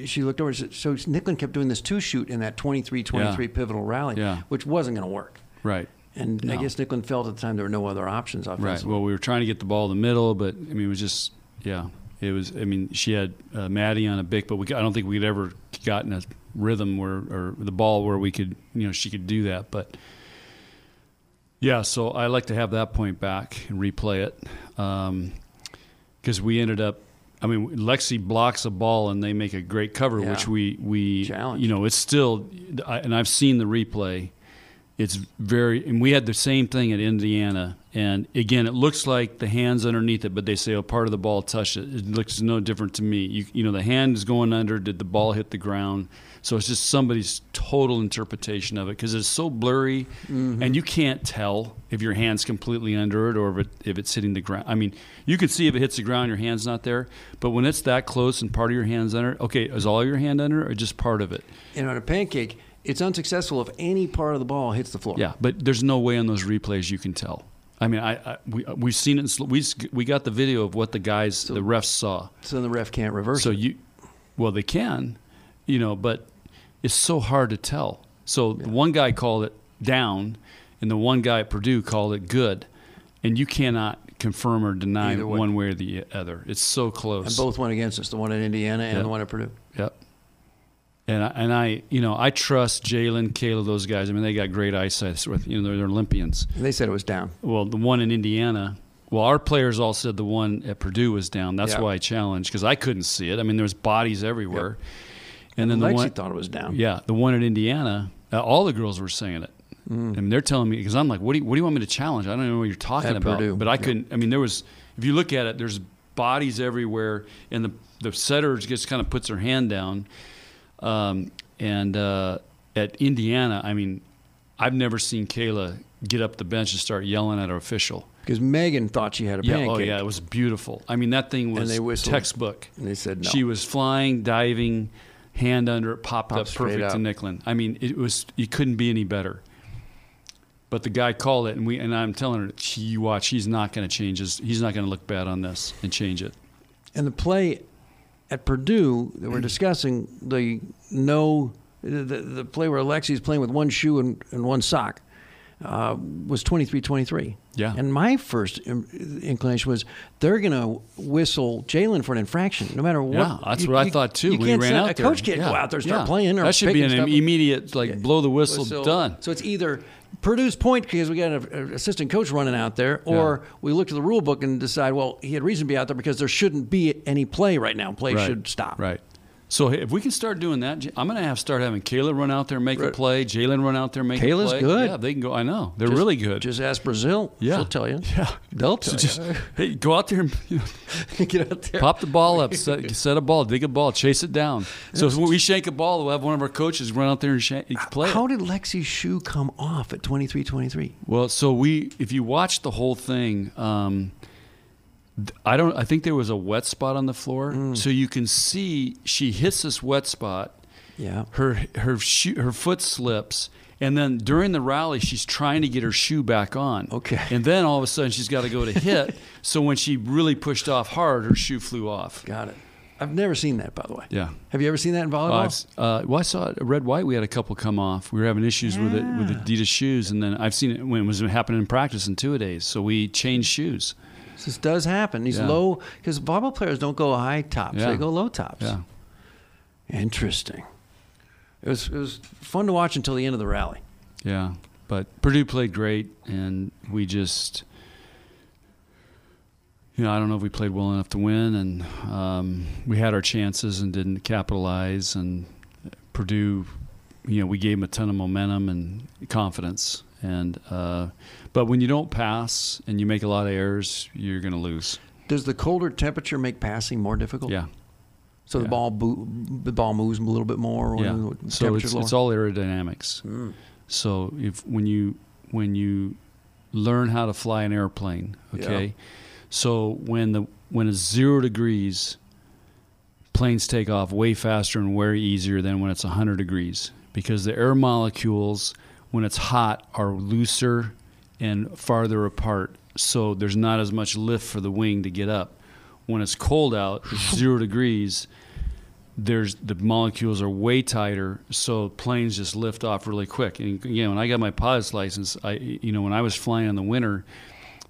she looked over. So Nicklin kept doing this two shoot in that 23-23 yeah. pivotal rally, yeah. which wasn't going to work. Right. And no. I guess Nicklin felt at the time there were no other options offensively. Right. Well, we were trying to get the ball in the middle, but I mean, it was just yeah. It was. I mean, she had uh, Maddie on a bick, but we. I don't think we'd ever gotten a rhythm where or the ball where we could you know she could do that but yeah so i like to have that point back and replay it because um, we ended up I mean, Lexi blocks a ball and they make a great cover, yeah. which we we Challenge. you know it's still, and I've seen the replay. It's very, and we had the same thing at Indiana. And again, it looks like the hands underneath it, but they say, "Oh, part of the ball touched it." It looks no different to me. You, you know, the hand is going under. Did the ball hit the ground? So it's just somebody's total interpretation of it because it's so blurry, mm-hmm. and you can't tell if your hand's completely under it or if, it, if it's hitting the ground. I mean, you can see if it hits the ground, your hand's not there. But when it's that close and part of your hand's under, okay, is all your hand under or just part of it? And on a pancake, it's unsuccessful if any part of the ball hits the floor. Yeah, but there's no way on those replays you can tell. I mean, I, I we uh, we've seen it. We we got the video of what the guys, so, the refs saw. So the ref can't reverse. So it. you, well, they can, you know, but it's so hard to tell. So yeah. one guy called it down, and the one guy at Purdue called it good, and you cannot confirm or deny way. one way or the other. It's so close. And both went against us, the one at Indiana and yep. the one at Purdue. Yep. And I, and I, you know, I trust Jaylen, Kayla, those guys. I mean, they got great eyesight. With you know, they're, they're Olympians. They said it was down. Well, the one in Indiana. Well, our players all said the one at Purdue was down. That's yep. why I challenged because I couldn't see it. I mean, there was bodies everywhere. Yep. And then the one thought it was down. Yeah, the one in Indiana, uh, all the girls were saying it. Mm. And they're telling me because I'm like, what do you, what do you want me to challenge? I don't know what you're talking At about. Purdue. But I couldn't. I mean, there was. If you look at it, there's bodies everywhere, and the the setter just kind of puts her hand down. Um, and uh, at Indiana, I mean, I've never seen Kayla get up the bench and start yelling at our official. Because Megan thought she had a Yeah, pancake. oh yeah, it was beautiful. I mean, that thing was textbook. And they said no. She was flying, diving, hand under it, popped Popped up perfect to. Nicklin. I mean, it was you couldn't be any better. But the guy called it, and we and I'm telling her, "She- you watch, he's not going to change his. He's not going to look bad on this and change it. And the play at Purdue that we're discussing, the no, the, the play where Alexi's playing with one shoe and, and one sock, uh, was 23 23. Yeah. And my first inclination was they're going to whistle Jaylen for an infraction, no matter what. Yeah, that's you- what I you- thought too You when ran out a there. coach can't Yeah. go out there and start Yeah. playing. Or That should be an stuff. immediate like blow the whistle, So- done. So it's either Purdue's point because we got an assistant coach running out there, or we look at the rule book and decide, well, he had reason to be out there because there shouldn't be any play right now. Play Right. should stop. Right. So if we can start doing that, I'm going to have to start having Kayla run out there and make a play, Jaylen run out there and make Kayla's a play. Kayla's good. Yeah, they can go. I know they're Just- really good. Just ask Brazil. Yeah. She'll tell you. Yeah. [laughs] They'll So tell just you. [laughs] hey, go out there and you know, [laughs] Get out there. pop the ball up, set, set a ball, dig a ball, chase it down. So when we shank a ball, we'll have one of our coaches run out there and shank, play. How it. did Lexi's shoe come off at 23-23? Well, so we, if you watch the whole thing, um, I don't. I think there was a wet spot on the floor, Mm. so you can see she hits this wet spot. Yeah. Her her shoe, her foot slips, and then during the rally, she's trying to get her shoe back on. Okay. And then all of a sudden, she's got to go to hit. [laughs] so when she really pushed off hard, her shoe flew off. Got it. I've never seen that, by the way. Yeah. Have you ever seen that in Uh, volleyball? I've uh, well, I saw it, red white. We had a couple come off. We were having issues with it with Adidas shoes, and then I've seen it when it was happening in practice in two a days. So we changed shoes. This does happen. These Yeah. low, because volleyball players don't go high tops; Yeah. they go low tops. Yeah. Interesting. It was it was fun to watch until the end of the rally. Yeah, but Purdue played great, and we just, you know, I don't know if we played well enough to win, and um, we had our chances and didn't capitalize. And Purdue, you know, we gave them a ton of momentum and confidence, and uh, but when you don't pass and you make a lot of errors, you're going to lose. Does the colder temperature make passing more difficult? Yeah, So the ball bo- the ball moves a little bit more. Yeah. So it's, it's all aerodynamics. Mm. So if when you when you learn how to fly an airplane, okay. Yeah. So when the when it's zero degrees, planes take off way faster and way easier than when it's hundred degrees because the air molecules when it's hot are looser and farther apart. So there's not as much lift for the wing to get up. When it's cold out, it's [laughs] zero degrees, there's the molecules are way tighter, so planes just lift off really quick. And again, when I got my pilot's license, I you know when I was flying in the winter,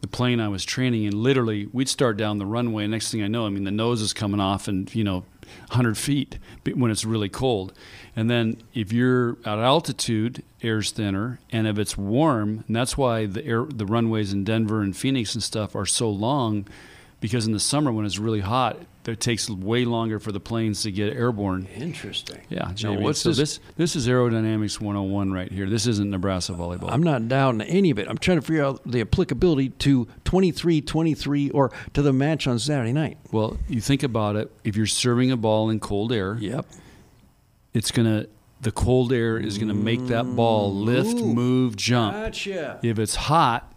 the plane I was training in, literally we'd start down the runway. Next thing I know, I mean the nose is coming off, and you know, 100 feet when it's really cold. And then if you're at altitude, air's thinner, and if it's warm, and that's why the air the runways in Denver and Phoenix and stuff are so long, because in the summer when it's really hot, it takes way longer for the planes to get airborne. Interesting. Yeah, Now, Jamie. what's so this- this is aerodynamics 101 right here. This isn't Nebraska volleyball. I'm not doubting any of it. I'm trying to figure out the applicability to 23 23 or to the match on Saturday night. well, you think about it. If you're serving a ball in cold air, Yep. it's gonna the cold air is gonna make that ball lift, Ooh. move, jump. Gotcha. If it's hot,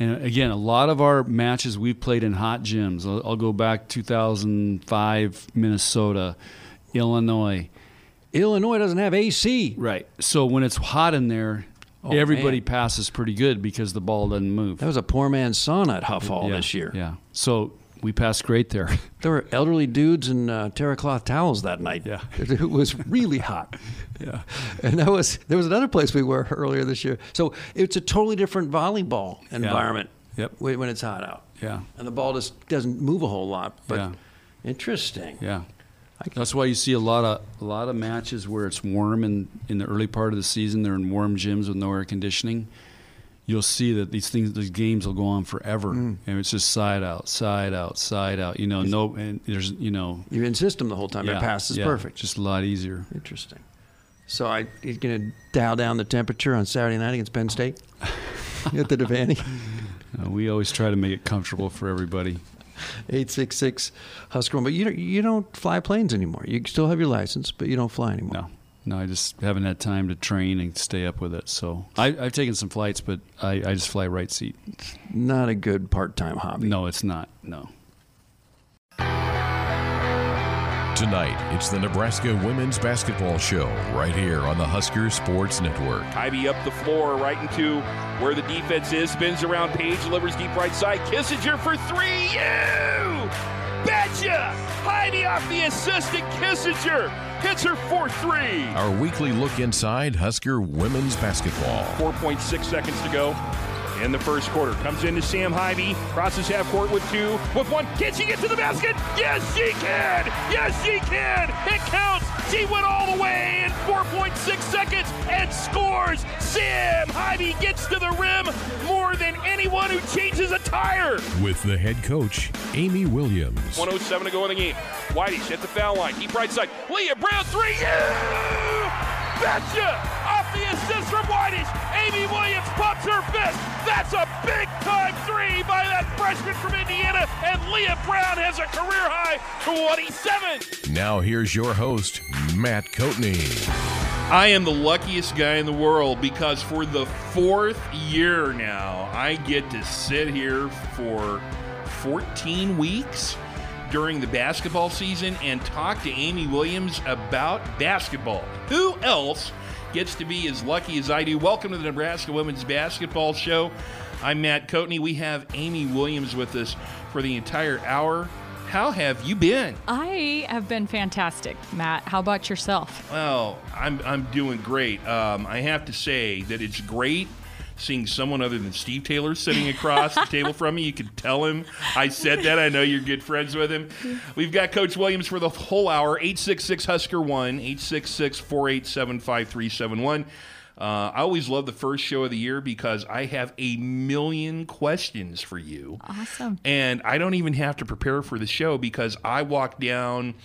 and again, a lot of our matches we've played in hot gyms. I'll, I'll go back 2005, Minnesota, Illinois. Illinois doesn't have AC. Right. So when it's hot in there, Oh, everybody man. passes pretty good because the ball doesn't move. That was a poor man's sauna at Huff Hall yeah, this year. Yeah. So we passed great there. [laughs] There were elderly dudes in uh, terra cloth towels that night. Yeah. [laughs] It was really hot. [laughs] yeah. And that was there was another place we were earlier this year. So it's a totally different volleyball environment Yeah. Yep. when when it's hot out. Yeah. And the ball just doesn't move a whole lot. But Yeah. interesting. Yeah. That's why you see a lot of a lot of matches where it's warm in, in the early part of the season. They're in warm gyms with no air conditioning. You'll see that these things, these games will go on forever, and it's just side out, side out, side out. You know, no, and there's you know, You're in system the whole time. yeah, Your pass is yeah, perfect. just a lot easier. Interesting. So I he's going to dial down the temperature on Saturday night against Penn State [laughs] at the Devaney. Uh, we always try to make it comfortable for everybody. Eight six six Husker. But you don't, you don't fly planes anymore. You still have your license, but you don't fly anymore. No, no, I just haven't had time to train and stay up with it. So I, I've taken some flights, but I, I just fly right seat. Not a good part-time hobby. No, it's not. No. Tonight, it's the Nebraska Women's Basketball Show right here on the Husker Sports Network. Ivy up the floor, right into where the defense is. Spins around Page, delivers deep right side. Kissinger for three. You betcha! Heidi off the assist assistant. Kissinger hits her for three. Our weekly look inside Husker women's basketball. 4.6 seconds to go in the first quarter. Comes into Sam Haiby, crosses half court with two, with one. Can she get to the basket? Yes, she can! Yes, she can! It counts! She went all the way in 4.6 seconds and scores! Sam Haiby gets to the rim more than anyone who changes a tire! With the head coach, Amy Williams. 107 to go in the game. Whitey at the foul line. Deep right side. Leah Brown, three. You betcha! Off the assist from Whitish. Amy Williams pops her fist. That's a big time three by that freshman from Indiana. And Leah Brown has a career high 27. Now here's your host, Matt Coatney. I am the luckiest guy in the world because for the fourth year now, I get to sit here for 14 weeks during the basketball season and talk to Amy Williams about basketball. Who else gets to be as lucky as I do? Welcome to the Nebraska Women's Basketball Show. I'm Matt Coatney. We have Amy Williams with us for the entire hour. How have you been? I have been fantastic, Matt. How about yourself? Well, I'm, I'm doing great. Um, I have to say that it's great seeing someone other than Steve Taylor sitting across the table from me. You can tell him I said that. I know you're good friends with him. We've got Coach Williams for the whole hour 866 Husker 1, 866 487 5371. Uh, I always love the first show of the year because I have a million questions for you. Awesome. And I don't even have to prepare for the show because I walk down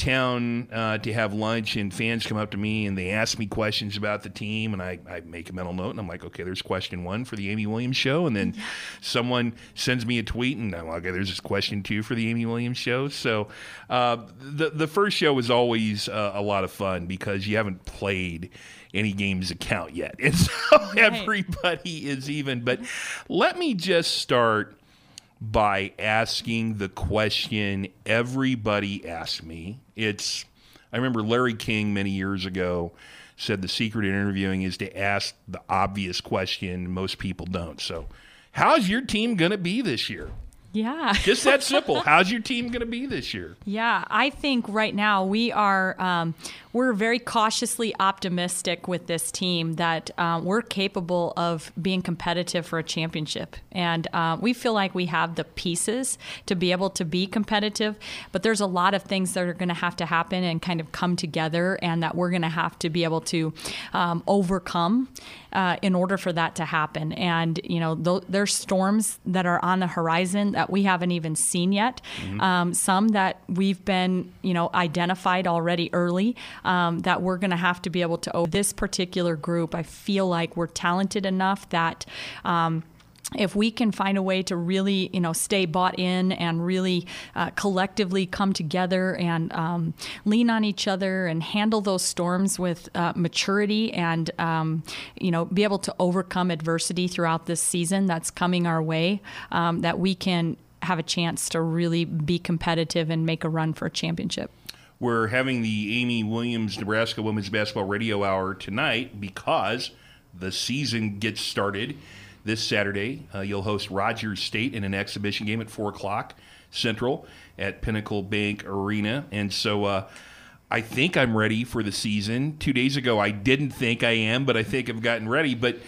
town uh, to have lunch, and fans come up to me and they ask me questions about the team, and I, I make a mental note, and I'm like, okay, there's question one for the Amy Williams show, and then someone sends me a tweet, and I'm like, okay, there's this question two for the Amy Williams show. So uh, the the first show is always uh, a lot of fun because you haven't played any games account yet, [laughs] and so right. everybody is even. But let me just start by asking the question everybody asked me. It's I remember Larry King many years ago said the secret in interviewing is to ask the obvious question most people don't. So, how's your team going to be this year? Yeah. [laughs] Just that simple. How's your team going to be this year? Yeah, I think right now we are um, we're very cautiously optimistic with this team that uh, we're capable of being competitive for a championship, and uh, we feel like we have the pieces to be able to be competitive. But there's a lot of things that are going to have to happen and kind of come together, and that we're going to have to be able to um, overcome uh, in order for that to happen. And you know, th- there's storms that are on the horizon that we haven't even seen yet. Mm-hmm. Um, some that we've been, you know, identified already early um, that we're going to have to be able to. Oh, this particular group, I feel like we're talented enough that. Um, if we can find a way to really, you know, stay bought in and really uh, collectively come together and um, lean on each other and handle those storms with uh, maturity and, um, you know, be able to overcome adversity throughout this season that's coming our way, um, that we can have a chance to really be competitive and make a run for a championship. We're having the Amy Williams Nebraska Women's Basketball Radio Hour tonight because the season gets started this Saturday. Uh, you'll host Rogers State in an exhibition game at 4 o'clock Central at Pinnacle Bank Arena. And so uh, I think I'm ready for the season. Two days ago, I didn't think I am, but I think I've gotten ready. But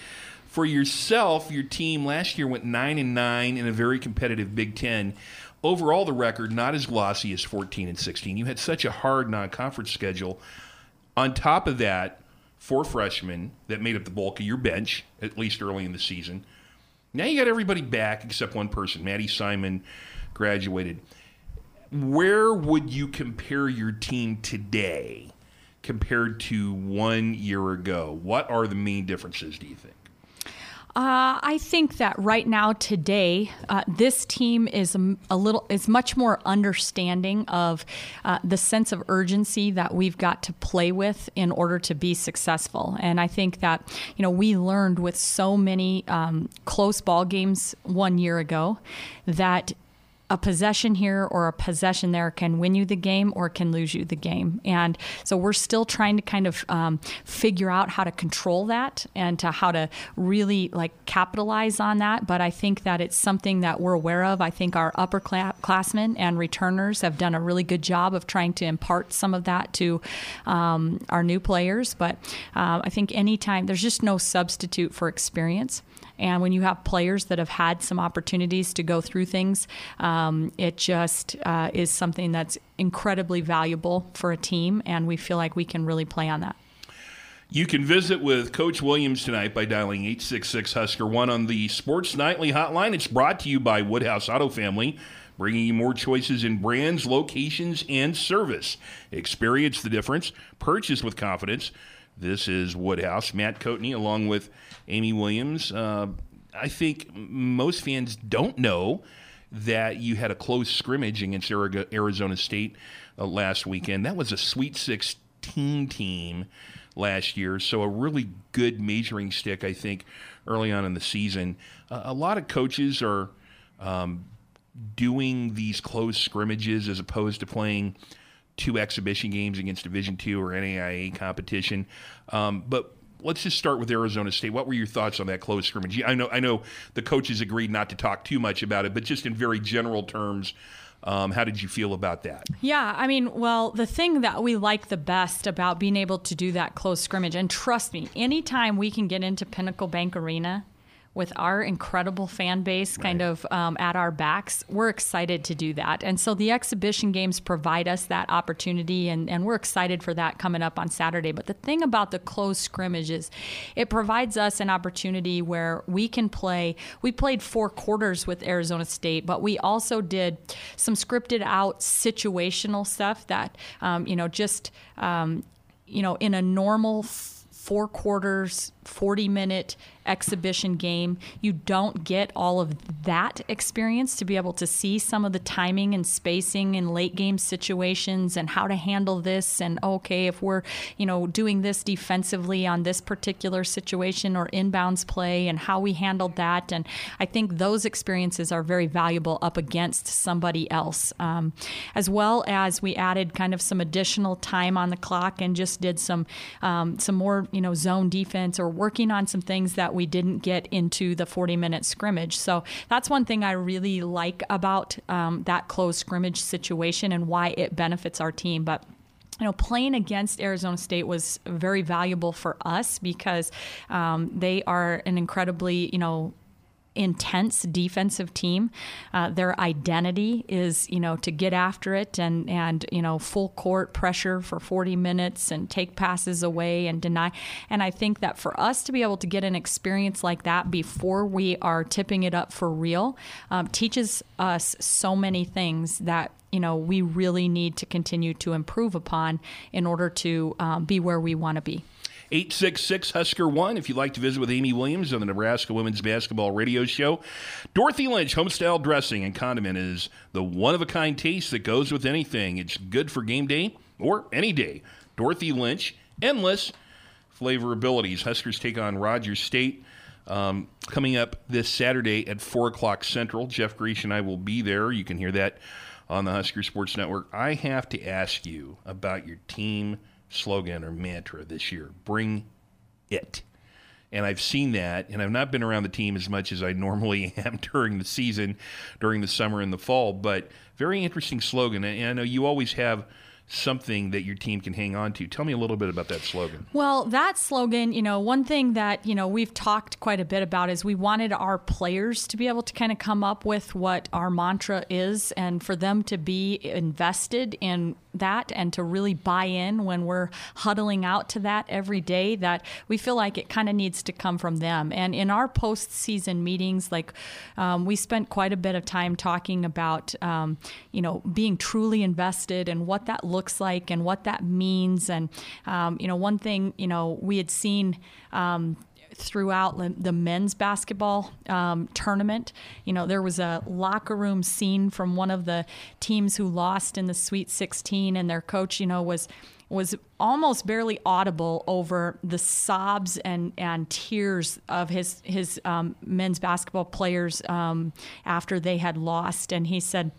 for yourself, your team last year went 9 and 9 in a very competitive Big Ten overall the record not as glossy as 14 and 16. You had such a hard non-conference schedule. On top of that, four freshmen that made up the bulk of your bench, at least early in the season. Now you got everybody back except one person. Maddie Simon graduated. Where would you compare your team today compared to one year ago? What are the main differences, do you think? Uh, I think that right now, today, uh, this team is a, a, little is much more understanding of uh, the sense of urgency that we've got to play with in order to be successful. And I think that you know we learned with so many um, close ball games one year ago that a possession here or a possession there can win you the game or can lose you the game. And so we're still trying to kind of um, figure out how to control that and to how to really like capitalize on that. But I think that it's something that we're aware of. I think our upperclassmen and returners have done a really good job of trying to impart some of that to um, our new players. But uh, I think anytime there's just no substitute for experience. And when you have players that have had some opportunities to go through things, um, it just uh, is something that's incredibly valuable for a team, and we feel like we can really play on that. You can visit with Coach Williams tonight by dialing 866 Husker 1 on the Sports Nightly Hotline. It's brought to you by Woodhouse Auto Family, bringing you more choices in brands, locations, and service. Experience the difference. Purchase with confidence. This is Woodhouse. Matt Coatney, along with Amy Williams. Uh, I think most fans don't know that you had a close scrimmage against Arizona State uh, last weekend. That was a Sweet 16 team last year, so a really good measuring stick, I think, early on in the season. Uh, a lot of coaches are um, doing these close scrimmages as opposed to playing two exhibition games against Division two or NAIA competition. Um, but let's just start with Arizona State. What were your thoughts on that close scrimmage? I know I know the coaches agreed not to talk too much about it, but just in very general terms. Um, how did you feel about that? Yeah, I mean, well, the thing that we like the best about being able to do that close scrimmage, and trust me, anytime we can get into Pinnacle Bank Arena with our incredible fan base kind of um, at our backs, we're excited to do that. And so the exhibition games provide us that opportunity, and, and we're excited for that coming up on Saturday. But the thing about the closed scrimmage is it provides us an opportunity where we can play. We played four quarters with Arizona State, but we also did some scripted out situational stuff that, um, you know, just, um, you know, in a normal f- four quarters, 40 minute exhibition game. You don't get all of that experience to be able to see some of the timing and spacing in late game situations and how to handle this and okay if we're you know doing this defensively on this particular situation or inbounds play and how we handled that and I think those experiences are very valuable up against somebody else um, as well as we added kind of some additional time on the clock and just did some um, some more you know zone defense or working on some things that we didn't get into the 40 minute scrimmage. So that's one thing I really like about um, that close scrimmage situation and why it benefits our team. But you know, playing against Arizona State was very valuable for us because um, they are an incredibly, you know, intense defensive team. Uh, their identity is, you know, to get after it and and you know full court pressure for 40 minutes and take passes away and deny. And I think that for us to be able to get an experience like that before we are tipping it up for real um, teaches us so many things that you know we really need to continue to improve upon in order to um, be where we want to be. 866 Husker 1 if you'd like to visit with Amy Williams on the Nebraska Women's Basketball Radio Show. Dorothy Lynch Homestyle Dressing and Condiment is the one of a kind taste that goes with anything. It's good for game day or any day. Dorothy Lynch, endless flavor abilities. Huskers take on Rogers State. Um, coming up this Saturday at 4 o'clock Central. Jeff Grease and I will be there. You can hear that on the Husker Sports Network. I have to ask you about your team slogan or mantra this year bring it. And I've seen that, and I've not been around the team as much as I [laughs] normally am during the season, during the summer and the fall, but very interesting slogan. And I know you always have something that your team can hang on to. Tell me a little bit about that slogan. Well, that slogan, you know, one thing that, you know, we've talked quite a bit about is we wanted our players to be able to kind of come up with what our mantra is and for them to be invested in that and to really buy in when we're huddling out to that every day that we feel like it kind of needs to come from them. And in our postseason meetings like um, we spent quite a bit of time talking about um, you know being truly invested and what that looks like and what that means. And um, you know one thing you know we had seen um, throughout the men's basketball um, tournament. You know, there was a locker room scene from one of the teams who lost in the Sweet 16, and their coach, you know, was was almost barely audible over the sobs and, and tears of his his um, men's basketball players um, after they had lost, and he said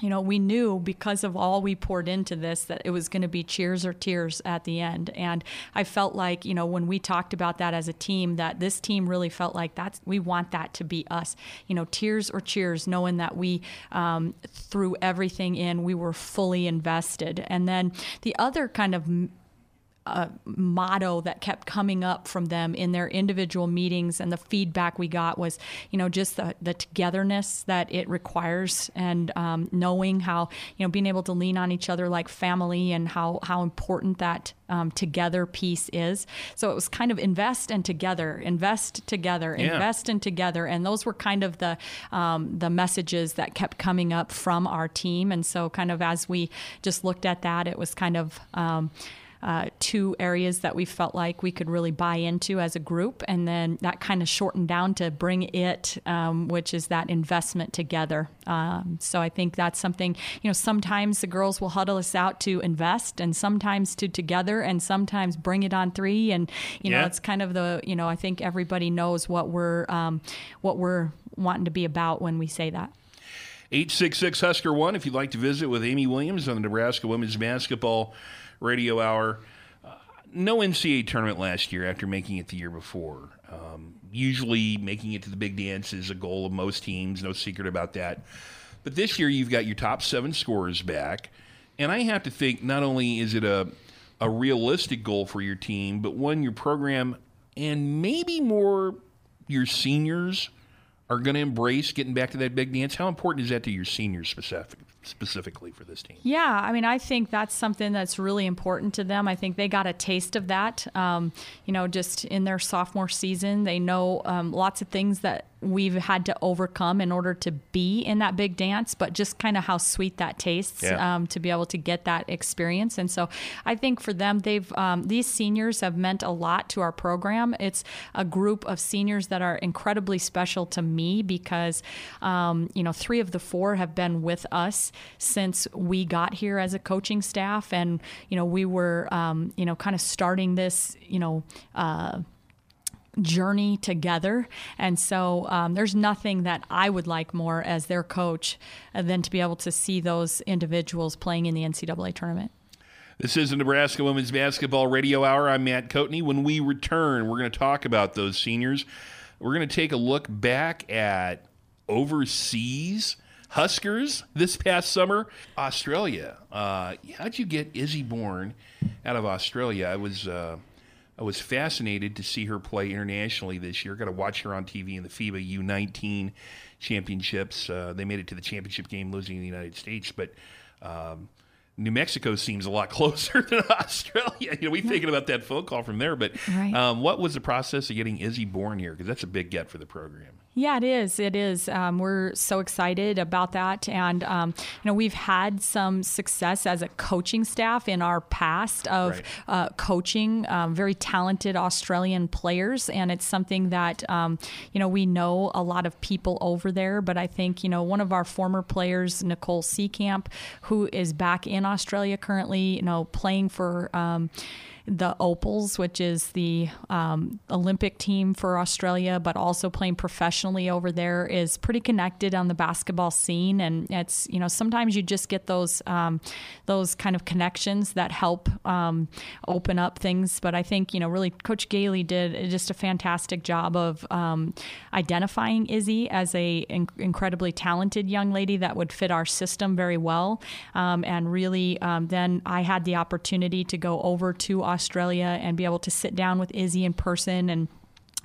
you know, we knew because of all we poured into this that it was going to be cheers or tears at the end. And I felt like, you know, when we talked about that as a team, that this team really felt like that's, we want that to be us. You know, tears or cheers, knowing that we um, threw everything in, we were fully invested. And then the other kind of a motto that kept coming up from them in their individual meetings and the feedback we got was you know just the, the togetherness that it requires and um, knowing how you know being able to lean on each other like family and how how important that um, together piece is so it was kind of invest and together invest together yeah. invest and together and those were kind of the um, the messages that kept coming up from our team and so kind of as we just looked at that it was kind of um, uh, two areas that we felt like we could really buy into as a group. And then that kind of shortened down to bring it, um, which is that investment together. Um, so I think that's something, you know, sometimes the girls will huddle us out to invest and sometimes to together and sometimes bring it on three. And, you yeah. know, it's kind of the, you know, I think everybody knows what we're, um, what we're wanting to be about when we say that. 866 Husker 1 if you'd like to visit with Amy Williams on the Nebraska women's basketball radio hour. Uh, no NCAA tournament last year after making it the year before. Um, usually, making it to the big dance is a goal of most teams, no secret about that. But this year, you've got your top seven scorers back. And I have to think not only is it a, a realistic goal for your team, but one your program and maybe more your seniors are going to embrace getting back to that big dance. How important is that to your seniors specific, specifically for this team? Yeah, I mean, I think that's something that's really important to them. I think they got a taste of that, um, you know, just in their sophomore season. They know um, lots of things that we've had to overcome in order to be in that big dance, but just kind of how sweet that tastes yeah. um, to be able to get that experience. And so I think for them, they've um, these seniors have meant a lot to our program. It's a group of seniors that are incredibly special to me because um, you know three of the four have been with us since we got here as a coaching staff, and you know we were um, you know kind of starting this you know. Uh, journey together. And so um, there's nothing that I would like more as their coach than to be able to see those individuals playing in the NCAA tournament. This is the Nebraska Women's Basketball Radio Hour. I'm Matt Coatney. When we return, we're going to talk about those seniors. We're going to take a look back at overseas Huskers this past summer. Australia. Uh, how'd you get Izzy Bourne out of Australia? I was. Uh, I was fascinated to see her play internationally this year. Got to watch her on TV in the FIBA U19 championships. Uh, they made it to the championship game, losing in the United States, but. Um, New Mexico seems a lot [laughs] closer than Australia. You know, we thinking about that phone call from there. But right. um, what was the process of getting Izzy Bourne here? Because that's a big get for the program. Yeah, it is. It is. Um, we're so excited about that, and um, you know we've had some success as a coaching staff in our past of right. uh, coaching um, very talented Australian players, and it's something that um, you know we know a lot of people over there. But I think you know one of our former players, Nicole Seekamp, who is back in Australia currently, you know playing for um, the Opals, which is the um, Olympic team for Australia, but also playing professionally over there, is pretty connected on the basketball scene. And it's you know sometimes you just get those um, those kind of connections that help um, open up things. But I think you know really Coach Gailey did just a fantastic job of um, identifying Izzy as a in- incredibly talented young lady that would fit our system very well, um, and really um, then I had the opportunity to go over to Australia Australia and be able to sit down with Izzy in person and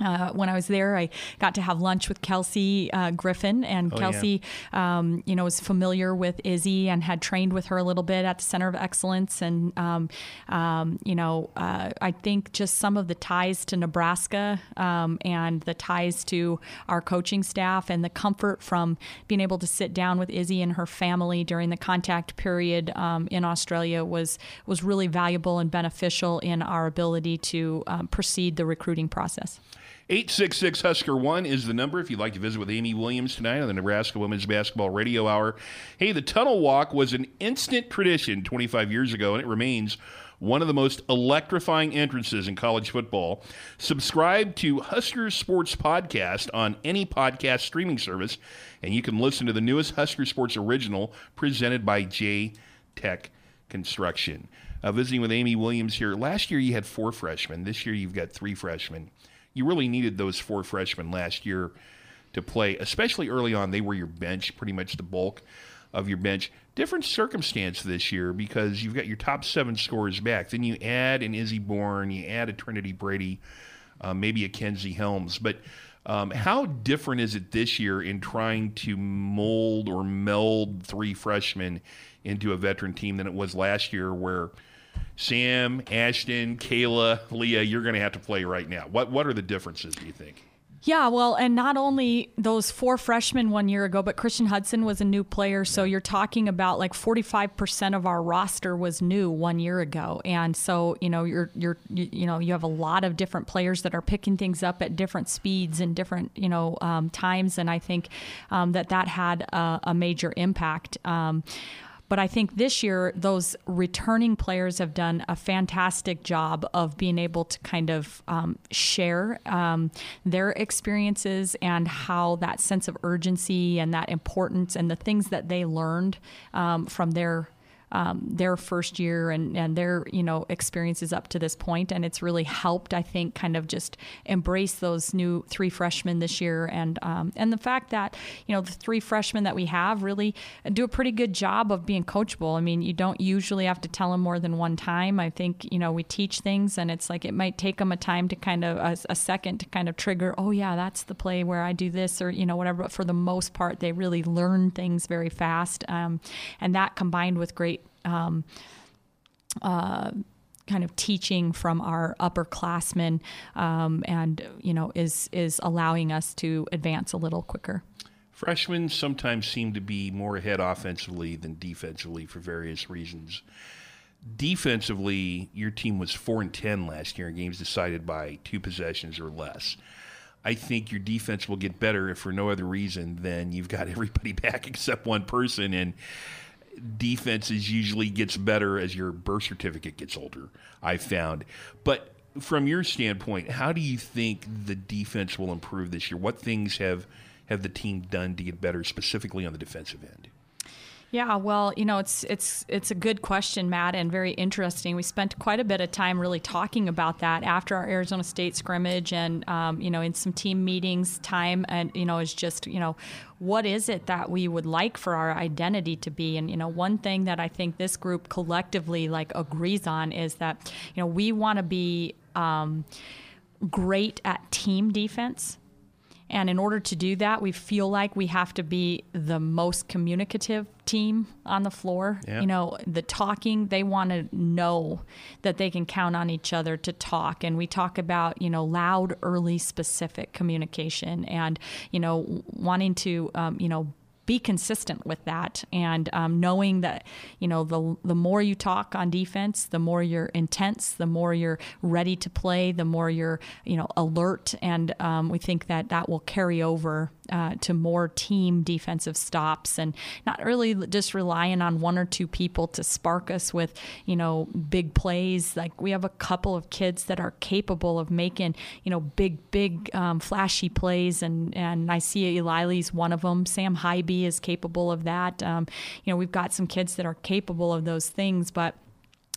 uh, when I was there, I got to have lunch with Kelsey uh, Griffin, and oh, Kelsey, yeah. um, you know, was familiar with Izzy and had trained with her a little bit at the Center of Excellence. And um, um, you know, uh, I think just some of the ties to Nebraska um, and the ties to our coaching staff and the comfort from being able to sit down with Izzy and her family during the contact period um, in Australia was was really valuable and beneficial in our ability to um, proceed the recruiting process. 866 Husker 1 is the number if you'd like to visit with Amy Williams tonight on the Nebraska Women's Basketball Radio Hour. Hey, the Tunnel Walk was an instant tradition 25 years ago, and it remains one of the most electrifying entrances in college football. Subscribe to Husker Sports Podcast on any podcast streaming service, and you can listen to the newest Husker Sports original presented by J Tech Construction. Uh, visiting with Amy Williams here. Last year you had four freshmen. This year you've got three freshmen. You really needed those four freshmen last year to play, especially early on. They were your bench, pretty much the bulk of your bench. Different circumstance this year because you've got your top seven scorers back. Then you add an Izzy Bourne, you add a Trinity Brady, uh, maybe a Kenzie Helms. But um, how different is it this year in trying to mold or meld three freshmen into a veteran team than it was last year, where Sam, Ashton, Kayla, Leah, you're going to have to play right now? What what are the differences? Do you think? Yeah, well, and not only those four freshmen one year ago, but Christian Hudson was a new player. So you're talking about like 45% of our roster was new one year ago, and so you know you're you're you, you know you have a lot of different players that are picking things up at different speeds and different you know um, times, and I think um, that that had a, a major impact. Um, but I think this year, those returning players have done a fantastic job of being able to kind of um, share um, their experiences and how that sense of urgency and that importance and the things that they learned um, from their um, their first year and, and their you know experiences up to this point. And it's really helped I think kind of just embrace those new three freshmen this year. And um, and the fact that you know the three freshmen that we have really do a pretty good job of being coachable. I mean you don't usually have to tell them more than one time. I think you know we teach things and it's like it might take them a time to kind of a, a second to kind of trigger oh yeah that's the play where I do this or you know whatever. But for the most part they really learn things very fast. Um, and that combined with great um, uh, kind of teaching from our upperclassmen, um, and you know, is is allowing us to advance a little quicker. Freshmen sometimes seem to be more ahead offensively than defensively for various reasons. Defensively, your team was four and ten last year in games decided by two possessions or less. I think your defense will get better if for no other reason than you've got [laughs] everybody back except one person and defenses usually gets better as your birth certificate gets older. I've found, but from your standpoint, how do you think the defense will improve this year? What things have have the team done to get better, specifically on the defensive end? Yeah, well, you know, it's it's it's a good question, Matt, and very interesting. We spent quite a bit of time really talking about that after our Arizona State scrimmage, and um, you know, in some team meetings, time, and you know, is just you know, what is it that we would like for our identity to be? And you know, one thing that I think this group collectively like agrees on is that you know we want to be um, great at team defense and in order to do that, we feel like we have to be the most communicative team on the floor. Yeah. You know, the talking, they want to know that they can count on each other to talk. And we talk about, you know, loud, early, specific communication and, you know, wanting to, um, you know, be consistent with that. And um, knowing that you know the the more you talk on defense the more you're intense the more you're ready to play the more you're you know alert. And um, we think that that will carry over uh, to more team defensive stops and not really just relying on one or two people to spark us with you know big plays. Like we have a couple of kids that are capable of making you know big big um, flashy plays. And and I see Eli's one of them Sam Haiby is capable of that. Um, you know, we've got some kids that are capable of those things, but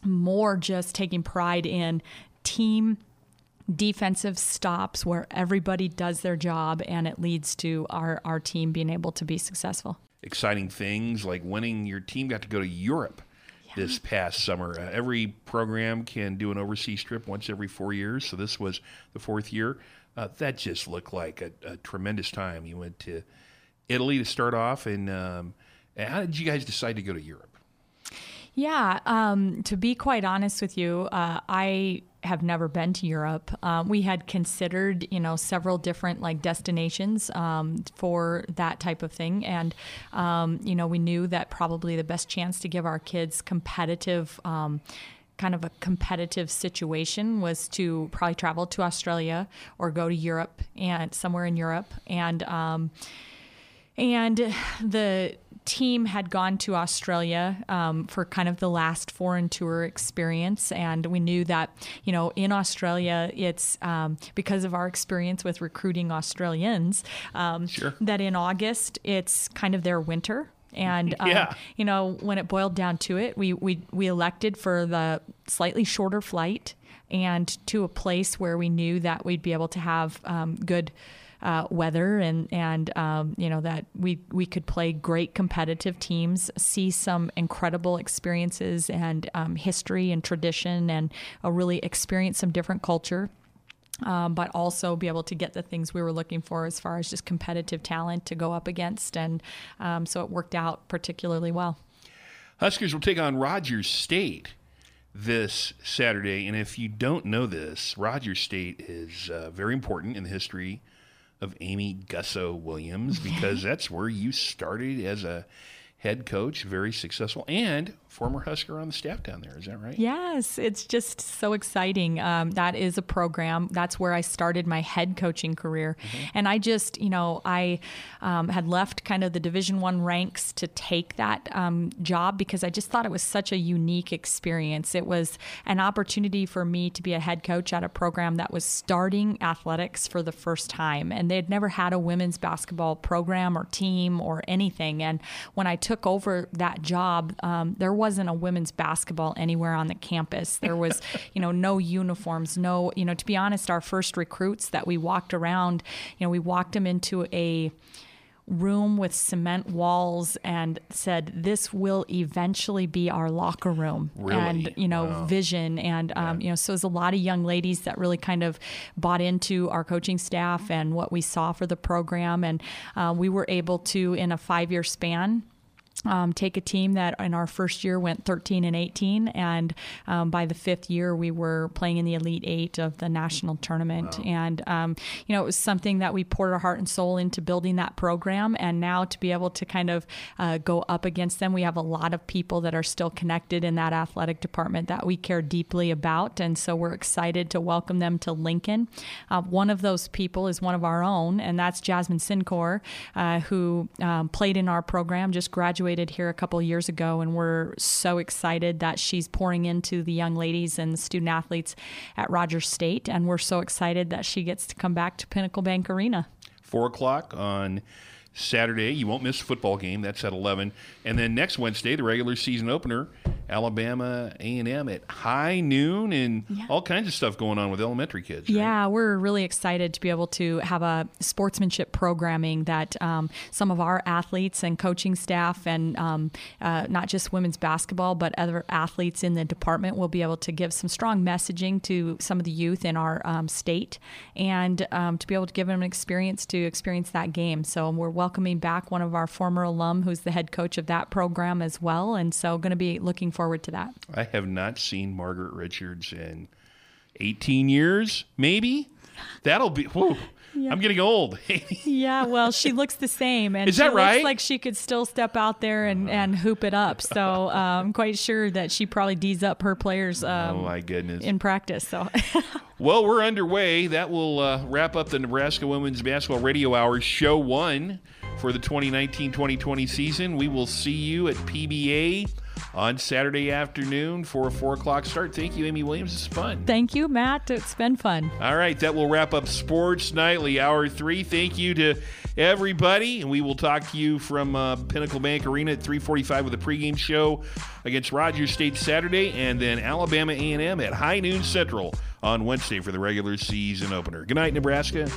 more just taking pride in team defensive stops where everybody does their job and it leads to our, our team being able to be successful. Exciting things like winning your team got to go to Europe this past summer. Uh, every program can do an overseas trip once every four years, so this was the fourth year. Uh, that just looked like a, a, tremendous time. You went to Italy to start off, and um, how did you guys decide to go to Europe? Yeah, um, to be quite honest with you, uh, I have never been to Europe. Um, we had considered, you know, several different like destinations um, for that type of thing, and um, you know, we knew that probably the best chance to give our kids competitive um, kind of a competitive situation was to probably travel to Australia or go to Europe and somewhere in Europe and um, and the team had gone to Australia um, for kind of the last foreign tour experience, and we knew that you know in Australia it's um, because of our experience with recruiting Australians um, Sure. that in August it's kind of their winter. And [laughs] um, Yeah. you know, when it boiled down to it, we we we elected for the slightly shorter flight and to a place where we knew that we'd be able to have um, good uh, weather and and um, you know that we we could play great competitive teams, see some incredible experiences and um, history and tradition, and uh, really experience some different culture um, but also be able to get the things we were looking for as far as just competitive talent to go up against. And um, so it worked out particularly well. Huskers will take on Rogers State this Saturday. And if you don't know this, Rogers State is uh, very important in the history of Amy Gusso Williams because [laughs] that's where you started as a head coach, very successful, and former Husker on the staff down there. Is that right? Yes, it's just so exciting. Um, that is a program. That's where I started my head coaching career, and I just, you know, I um, had left kind of the Division One ranks to take that um, job because I just thought it was such a unique experience. It was an opportunity for me to be a head coach at a program that was starting athletics for the first time, and they had never had a women's basketball program or team or anything. And when I took over that job, um, there wasn't a women's basketball anywhere on the campus. There was, [laughs] you know, no uniforms, no, you know, to be honest, our first recruits that we walked around, you know, we walked them into a room with cement walls and said this will eventually be our locker room. Really? and you know vision. And um, you know so there's a lot of young ladies that really kind of bought into our coaching staff and what we saw for the program. And uh, we were able to in a five year span um, take a team that in our first year went 13 and 18, and um, by the fifth year we were playing in the Elite Eight of the national tournament. And um, you know it was something that we poured our heart and soul into building that program, and now to be able to kind of uh, go up against them, we have a lot of people that are still connected in that athletic department that we care deeply about, and so we're excited to welcome them to Lincoln. Uh, one of those people is one of our own, and that's Jasmine Cincore, uh, who um, played in our program, just graduated here a couple years ago, and we're so excited that she's pouring into the young ladies and student athletes at Rogers State, and we're so excited that she gets to come back to Pinnacle Bank Arena. Four o'clock on Saturday. You won't miss the football game. That's at eleven. And then next Wednesday, the regular season opener, Alabama A and M at high noon, and all kinds of stuff going on with elementary kids. right? Yeah, we're really excited to be able to have a sportsmanship programming that um, some of our athletes and coaching staff, and um, uh, not just women's basketball, but other athletes in the department will be able to give some strong messaging to some of the youth in our um, state and um, to be able to give them an experience to experience that game. So we're welcoming back one of our former alum who's the head coach of that program as well. And so going to be looking forward to that. I have not seen Margaret Richards in 18 years, maybe. That'll be. Whoa, I'm getting old. [laughs] Yeah, well, she looks the same, and Is that she right? looks like she could still step out there and, and hoop it up. So uh, I'm quite sure that she probably D's up her players oh um, my goodness. in practice. So [laughs] Well, we're underway. That will uh, wrap up the Nebraska Women's Basketball Radio Hour Show 1 for the 2019 2020 season. We will see you at PBA on Saturday afternoon for a 4 o'clock start. Thank you, Amy Williams. It's fun. thank you, Matt. It's been fun. All right, that will wrap up Sports Nightly Hour 3. Thank you to everybody, and we will talk to you from uh, Pinnacle Bank Arena at 345 with a pregame show against Rogers State Saturday, and then Alabama A&M at high noon Central on Wednesday for the regular season opener. Good night, Nebraska.